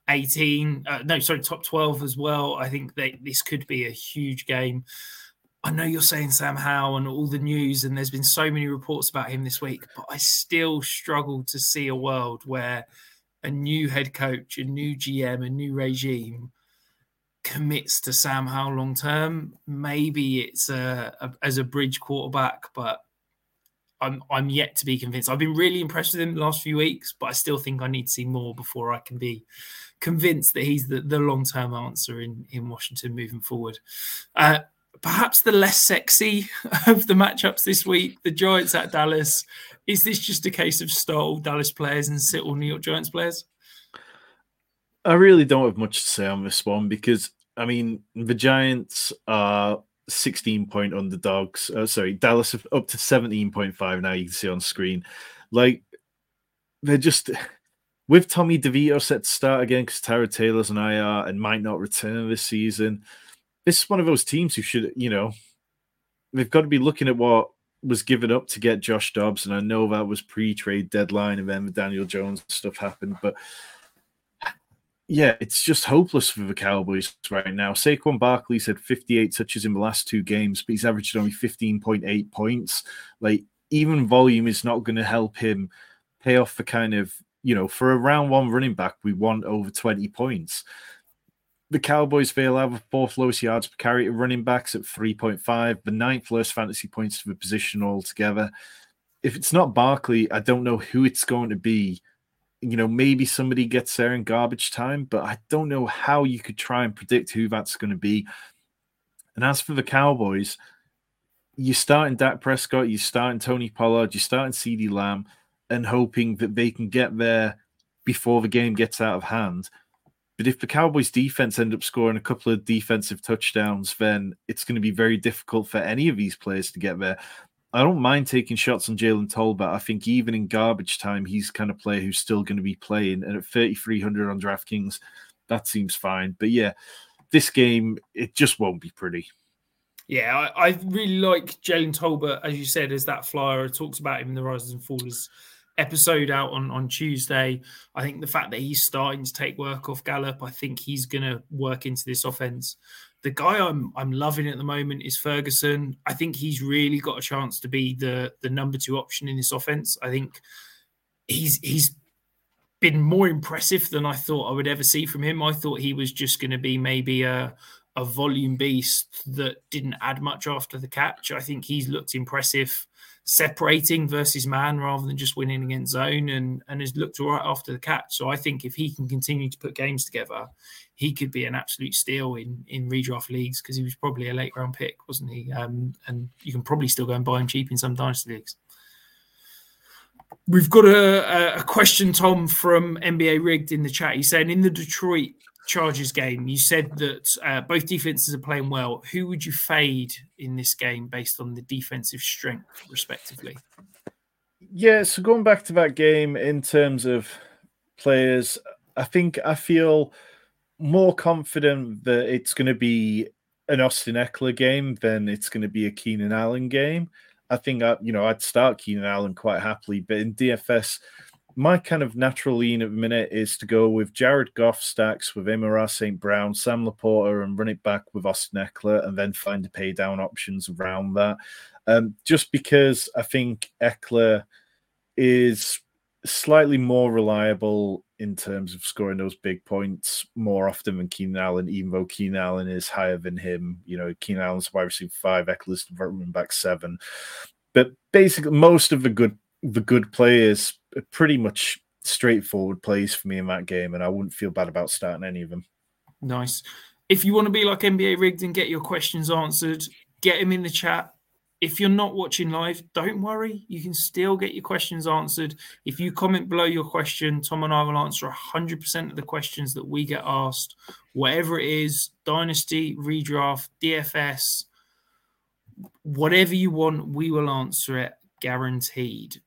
A: 18. Uh, no, sorry, top 12 as well. I think that this could be a huge game. I know you're saying Sam Howell and all the news, and there's been so many reports about him this week, but I still struggle to see a world where a new head coach, a new GM, a new regime commits to Sam Howell long term. Maybe it's a, a, as a bridge quarterback, but I'm I'm yet to be convinced. I've been really impressed with him the last few weeks, but I still think I need to see more before I can be convinced that he's the, the long term answer in in Washington moving forward. Uh, perhaps the less sexy of the matchups this week, the Giants at Dallas. Is this just a case of start all Dallas players and sit all New York Giants players?
B: I really don't have much to say on this one because I mean the Giants are 16 point underdogs. Uh, sorry, Dallas up to 17.5 now. You can see on screen, like they're just with Tommy DeVito set to start again because Tyrod Taylor's an IR and might not return this season this is one of those teams who should, you know, they've got to be looking at what was given up to get Josh Dobbs, and I know that was pre-trade deadline, and then the Daniel Jones stuff happened, but yeah, it's just hopeless for the Cowboys right now. Saquon Barkley's had 58 touches in the last two games, but he's averaged only 15.8 points. Like, even volume is not going to help him pay off the kind of, you know, for a round one running back, we want over 20 points the Cowboys fail the fourth lowest yards per carry to running backs at 3.5, the ninth lowest fantasy points to the position altogether. If it's not Barkley, I don't know who it's going to be. You know, maybe somebody gets there in garbage time, but I don't know how you could try and predict who that's going to be. And as for the Cowboys, you're starting Dak Prescott, you're starting Tony Pollard, you're starting CeeDee Lamb, and hoping that they can get there before the game gets out of hand but if the Cowboys defense end up scoring a couple of defensive touchdowns, then it's going to be very difficult for any of these players to get there. I don't mind taking shots on Jalen Tolbert. I think even in garbage time, he's kind of player who's still going to be playing. And at 3,300 on DraftKings, that seems fine. But yeah, this game, it just won't be pretty.
A: Yeah, I, I really like Jalen Tolbert, as you said, as that flyer. Talks about him in the Rises and Fallers episode out on, on Tuesday. I think the fact that he's starting to take work off Gallup, I think he's going to work into this offense. The guy I'm I'm loving at the moment is Ferguson. I think he's really got a chance to be the the number two option in this offense. I think he's he's been more impressive than I thought I would ever see from him. I thought he was just going to be maybe a a volume beast that didn't add much after the catch. I think he's looked impressive separating versus man rather than just winning against zone and, and has looked all right after the catch. So I think if he can continue to put games together, he could be an absolute steal in, in redraft leagues because he was probably a late round pick, wasn't he? Um, and you can probably still go and buy him cheap in some dynasty leagues. We've got a, a question, Tom, from NBA Rigged in the chat. He's saying in the Detroit Chargers game, you said that uh, both defenses are playing well. Who would you fade in this game based on the defensive strength, respectively?
B: Yeah, so going back to that game in terms of players, I think I feel more confident that it's going to be an Austin Ekeler game than it's going to be a Keenan Allen game. I think I, you know I'd start Keenan Allen quite happily, but in DFS, my kind of natural lean at the minute is to go with Jared Goff stacks with Amon-Ra St. Brown, Sam LaPorta, and run it back with Austin Ekeler, and then find the pay down options around that. Um, just because I think Ekeler is slightly more reliable in terms of scoring those big points more often than Keenan Allen, even though Keenan Allen is higher than him. You know, Keenan Allen's wide receiver five, Ekeler's running back seven. But basically, most of the good the good players pretty much straightforward plays for me in that game, and I wouldn't feel bad about starting any of them.
A: Nice. If you want to be like NBA rigged and get your questions answered, get them in the chat. If you're not watching live, don't worry. You can still get your questions answered. If you comment below your question, Tom and I will answer 100% of the questions that we get asked, whatever it is Dynasty, redraft, DFS, whatever you want, we will answer it guaranteed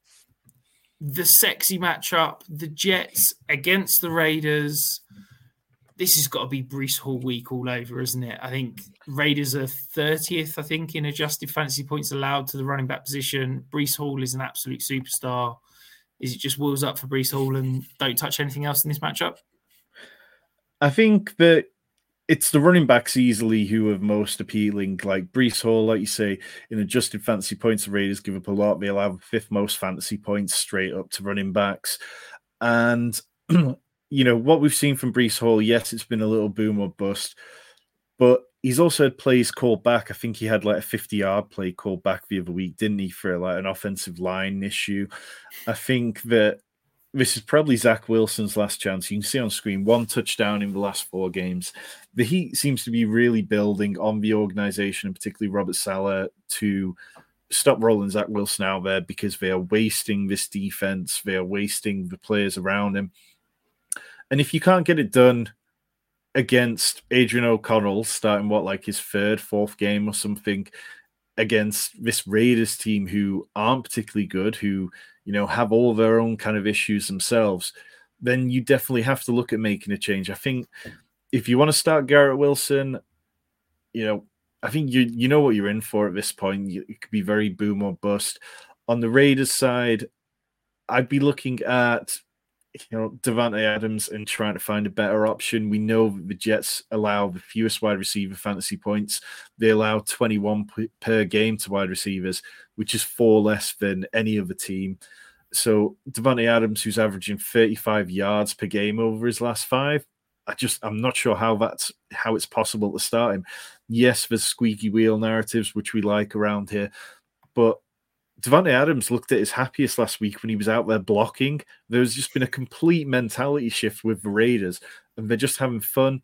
A: the sexy matchup, the Jets against the Raiders. This has got to be Breece Hall week all over, isn't it? I think Raiders are 30th, I think, in adjusted fantasy points allowed to the running back position. Breece Hall is an absolute superstar. Is it just wheels up for Breece Hall and don't touch anything else in this matchup?
B: I think that it's the running backs easily who are most appealing. Like Breece Hall, like you say, in adjusted fantasy points, the Raiders give up a lot. They allow fifth most fantasy points straight up to running backs. And, you know, what we've seen from Breece Hall, yes, it's been a little boom or bust, but he's also had plays called back. I think he had like a 50 yard play called back the other week, didn't he, for like an offensive line issue? I think that this is probably Zach Wilson's last chance. You can see on screen one touchdown in the last four games. The Heat seems to be really building on the organization, and particularly Robert Saleh, to stop rolling Zach Wilson out there because they are wasting this defense. They are wasting the players around him. And if you can't get it done against Aidan O'Connell, starting what like his third, fourth game or something, against this Raiders team who aren't particularly good, who you know, have all their own kind of issues themselves, then you definitely have to look at making a change. I think if you want to start Garrett Wilson, you know, I think you you know what you're in for at this point. You, it could be very boom or bust. On the Raiders side, I'd be looking at you know Davante Adams and trying to find a better option. We know the Jets allow the fewest wide receiver fantasy points. They allow 21 per game to wide receivers, which is four less than any other team. So Davante Adams, who's averaging 35 yards per game over his last five, I just I'm not sure how that's how it's possible to start him. Yes, there's squeaky wheel narratives which we like around here, but Davante Adams looked at his happiest last week when he was out there blocking. There's just been a complete mentality shift with the Raiders, and they're just having fun.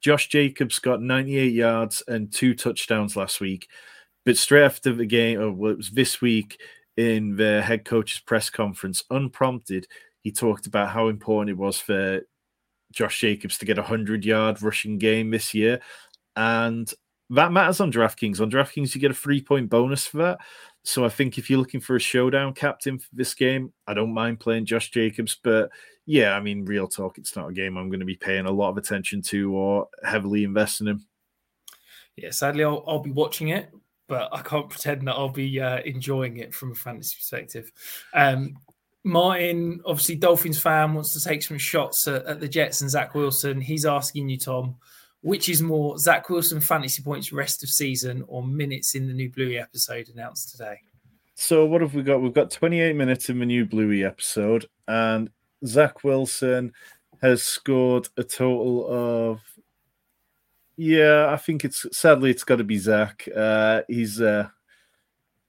B: Josh Jacobs got 98 yards and two touchdowns last week, but straight after the game, or well, it was this week in the head coach's press conference, unprompted, he talked about how important it was for Josh Jacobs to get a 100 yard rushing game this year. And that matters on DraftKings. On DraftKings, you get a three point bonus for that. So I think if you're looking for a showdown captain for this game, I don't mind playing Josh Jacobs. But yeah, I mean, real talk, it's not a game I'm going to be paying a lot of attention to or heavily investing in.
A: Yeah, sadly, I'll, I'll be watching it, but I can't pretend that I'll be uh, enjoying it from a fantasy perspective. Um, Martin, obviously Dolphins fan, wants to take some shots at, at, the Jets and Zach Wilson. He's asking you, Tom, which is more Zach Wilson fantasy points rest of season or minutes in the new Bluey episode announced today?
B: So what have we got? We've got 28 minutes in the new Bluey episode, and Zach Wilson has scored a total of yeah, I think it's sadly it's got to be Zach. Uh, he's uh,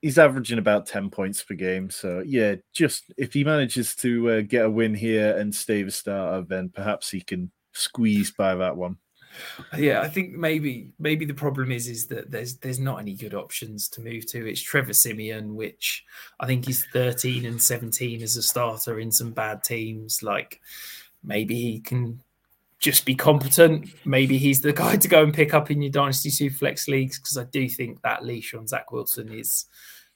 B: he's averaging about 10 points per game. So, yeah, just if he manages to uh, get a win here and stay the starter, then perhaps he can squeeze by that one.
A: Yeah, I think maybe maybe the problem is is that there's there's not any good options to move to. It's Trevor Siemian, which I think he's 13 and 17 as a starter in some bad teams. Like maybe he can just be competent. Maybe he's the guy to go and pick up in your Dynasty Superflex leagues because I do think that leash on Zach Wilson is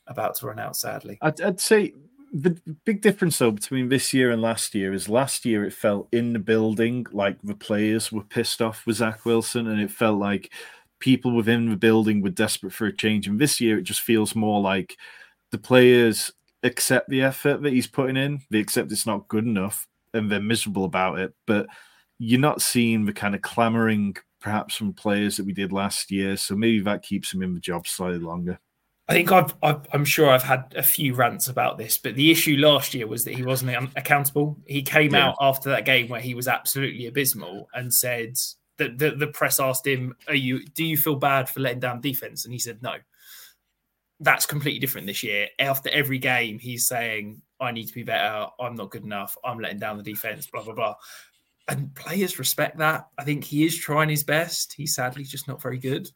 A: about to run out, sadly.
B: I'd, I'd, say the big difference, though, between this year and last year is last year it felt in the building like the players were pissed off with Zach Wilson and it felt like people within the building were desperate for a change. And this year it just feels more like the players accept the effort that he's putting in, they accept it's not good enough and they're miserable about it. But you're not seeing the kind of clamoring perhaps from players that we did last year. So maybe that keeps him in the job slightly longer.
A: I think I've, i am sure I've had a few rants about this, but the issue last year was that he wasn't accountable. He came yeah. out after that game where he was absolutely abysmal and said that the, the press asked him, "Are you? Do you feel bad for letting down defense?" And he said, "No." That's completely different this year. After every game, he's saying, "I need to be better. I'm not good enough. I'm letting down the defense." Blah blah blah and players respect that. I think he is trying his best. He's sadly just not very good.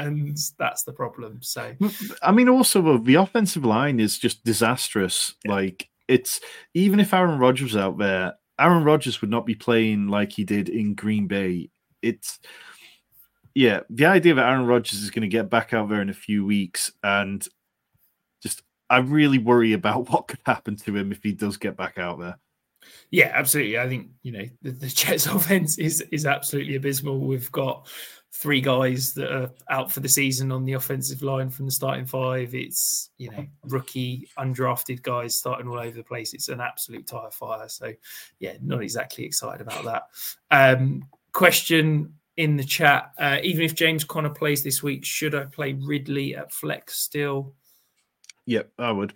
A: And that's the problem. So,
B: I mean, also the offensive line is just disastrous. Yeah. Like, it's even if Aaron Rodgers out there, Aaron Rodgers would not be playing like he did in Green Bay. It's, yeah, the idea that Aaron Rodgers is going to get back out there in a few weeks and just, I really worry about what could happen to him if he does get back out there.
A: Yeah, absolutely. I think you know the, the Jets offense is is absolutely abysmal. We've got three guys that are out for the season on the offensive line from the starting five. It's you know rookie, undrafted guys starting all over the place. It's an absolute tire fire. So yeah, not exactly excited about that. Um, question in the chat: uh, Even if James Conner plays this week, should I play Ridley at flex still?
B: Yep, I would.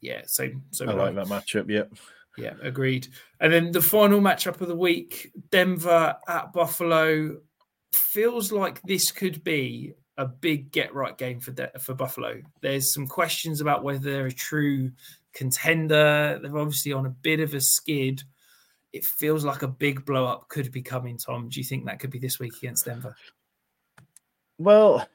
A: Yeah, so so
B: I like I. that matchup. Yep.
A: Yeah, agreed. And then the final matchup of the week, Denver at Buffalo, feels like this could be a big get right game for De- for Buffalo. There's some questions about whether they're a true contender. They're obviously on a bit of a skid. It feels like a big blow up could be coming. Tom, do you think that could be this week against Denver?
B: Well,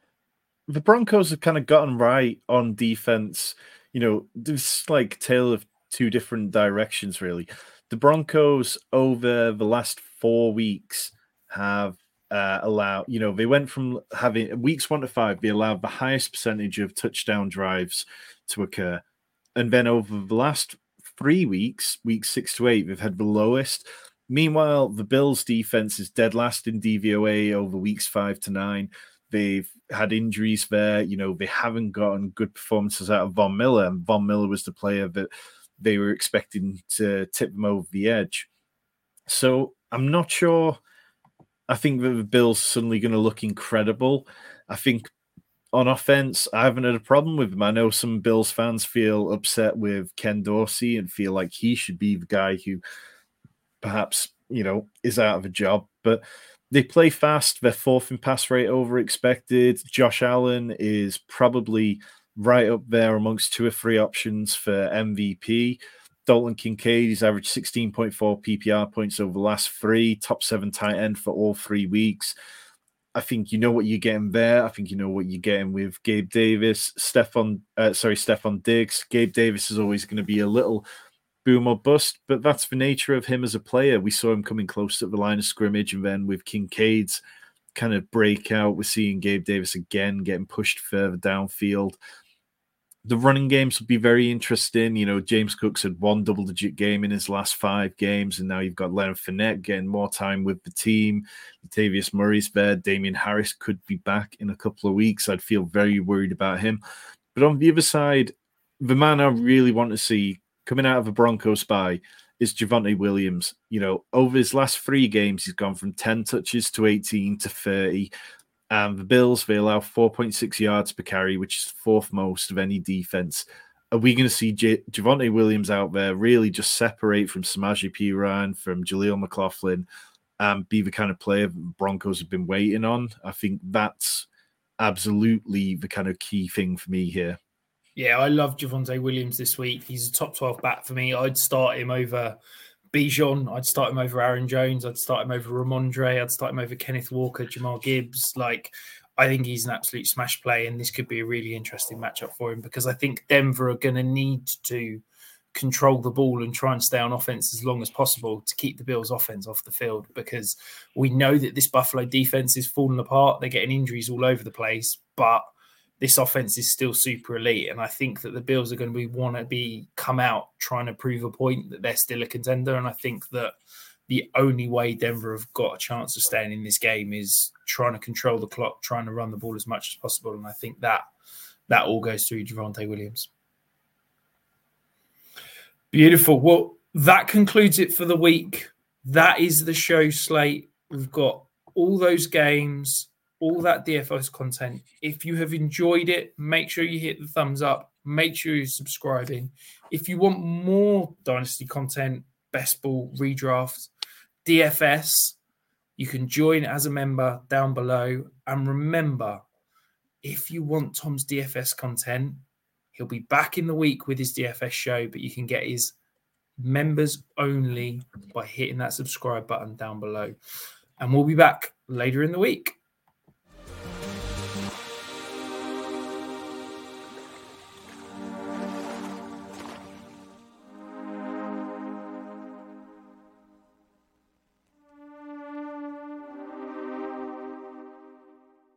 B: the Broncos have kind of gotten right on defense. You know, this like tale of two different directions, really. The Broncos over the last four weeks have uh, allowed, you know, they went from having weeks one to five, they allowed the highest percentage of touchdown drives to occur. And then over the last three weeks, weeks six to eight, they've had the lowest. Meanwhile, the Bills' defense is dead last in DVOA over weeks five to nine. They've had injuries there. You know, they haven't gotten good performances out of Von Miller. And Von Miller was the player that they were expecting to tip them over the edge. So I'm not sure. I think that the Bills suddenly going to look incredible. I think on offense, I haven't had a problem with them. I know some Bills fans feel upset with Ken Dorsey and feel like he should be the guy who perhaps, you know, is out of a job. But they play fast. They're fourth in pass rate over expected. Josh Allen is probably right up there amongst two or three options for MVP. Dalton Kincaid, he's averaged 16.4 PPR points over the last three, top seven tight end for all three weeks. I think you know what you're getting there. I think you know what you're getting with Gabe Davis, Stefon, uh, sorry, Stefon Diggs. Gabe Davis is always going to be a little boom or bust, but that's the nature of him as a player. We saw him coming close to the line of scrimmage, and then with Kincaid's kind of breakout, we're seeing Gabe Davis again getting pushed further downfield the running games will be very interesting. You know, James Cook's had one double digit game in his last five games, and now you've got Leonard Fournette getting more time with the team. Latavius Murray's there. Damien Harris could be back in a couple of weeks. I'd feel very worried about him. But on the other side, the man I really want to see coming out of a Broncos bye is Javonte Williams. You know, over his last three games, he's gone from 10 touches to 18 to 30. And the Bills, they allow 4.6 yards per carry, which is fourth most of any defense. Are we going to see J- Javonte Williams out there really just separate from Samaje Perine, from Jaleel McLaughlin, and be the kind of player Broncos have been waiting on? I think that's absolutely the kind of key thing for me here.
A: Yeah, I love Javonte Williams this week. He's a top 12 bat for me. I'd start him over Bijan, I'd start him over Aaron Jones. I'd start him over Rhamondre. I'd start him over Kenneth Walker, Jahmyr Gibbs. Like, I think he's an absolute smash play, and this could be a really interesting matchup for him because I think Denver are going to need to control the ball and try and stay on offense as long as possible to keep the Bills' offense off the field because we know that this Buffalo defense is falling apart. They're getting injuries all over the place, but this offense is still super elite, and I think that the Bills are going to be want to be come out trying to prove a point that they're still a contender. And I think that the only way Denver have got a chance of staying in this game is trying to control the clock, trying to run the ball as much as possible. And I think that that all goes through Javonte Williams. Beautiful. Well, that concludes it for the week. That is the show slate. We've got all those games all that DFS content. If you have enjoyed it, make sure you hit the thumbs up. Make sure you're subscribing. If you want more Dynasty content, best ball, redraft, DFS, you can join as a member down below. And remember, if you want Tom's DFS content, he'll be back in the week with his DFS show, but you can get his members only by hitting that subscribe button down below. And we'll be back later in the week.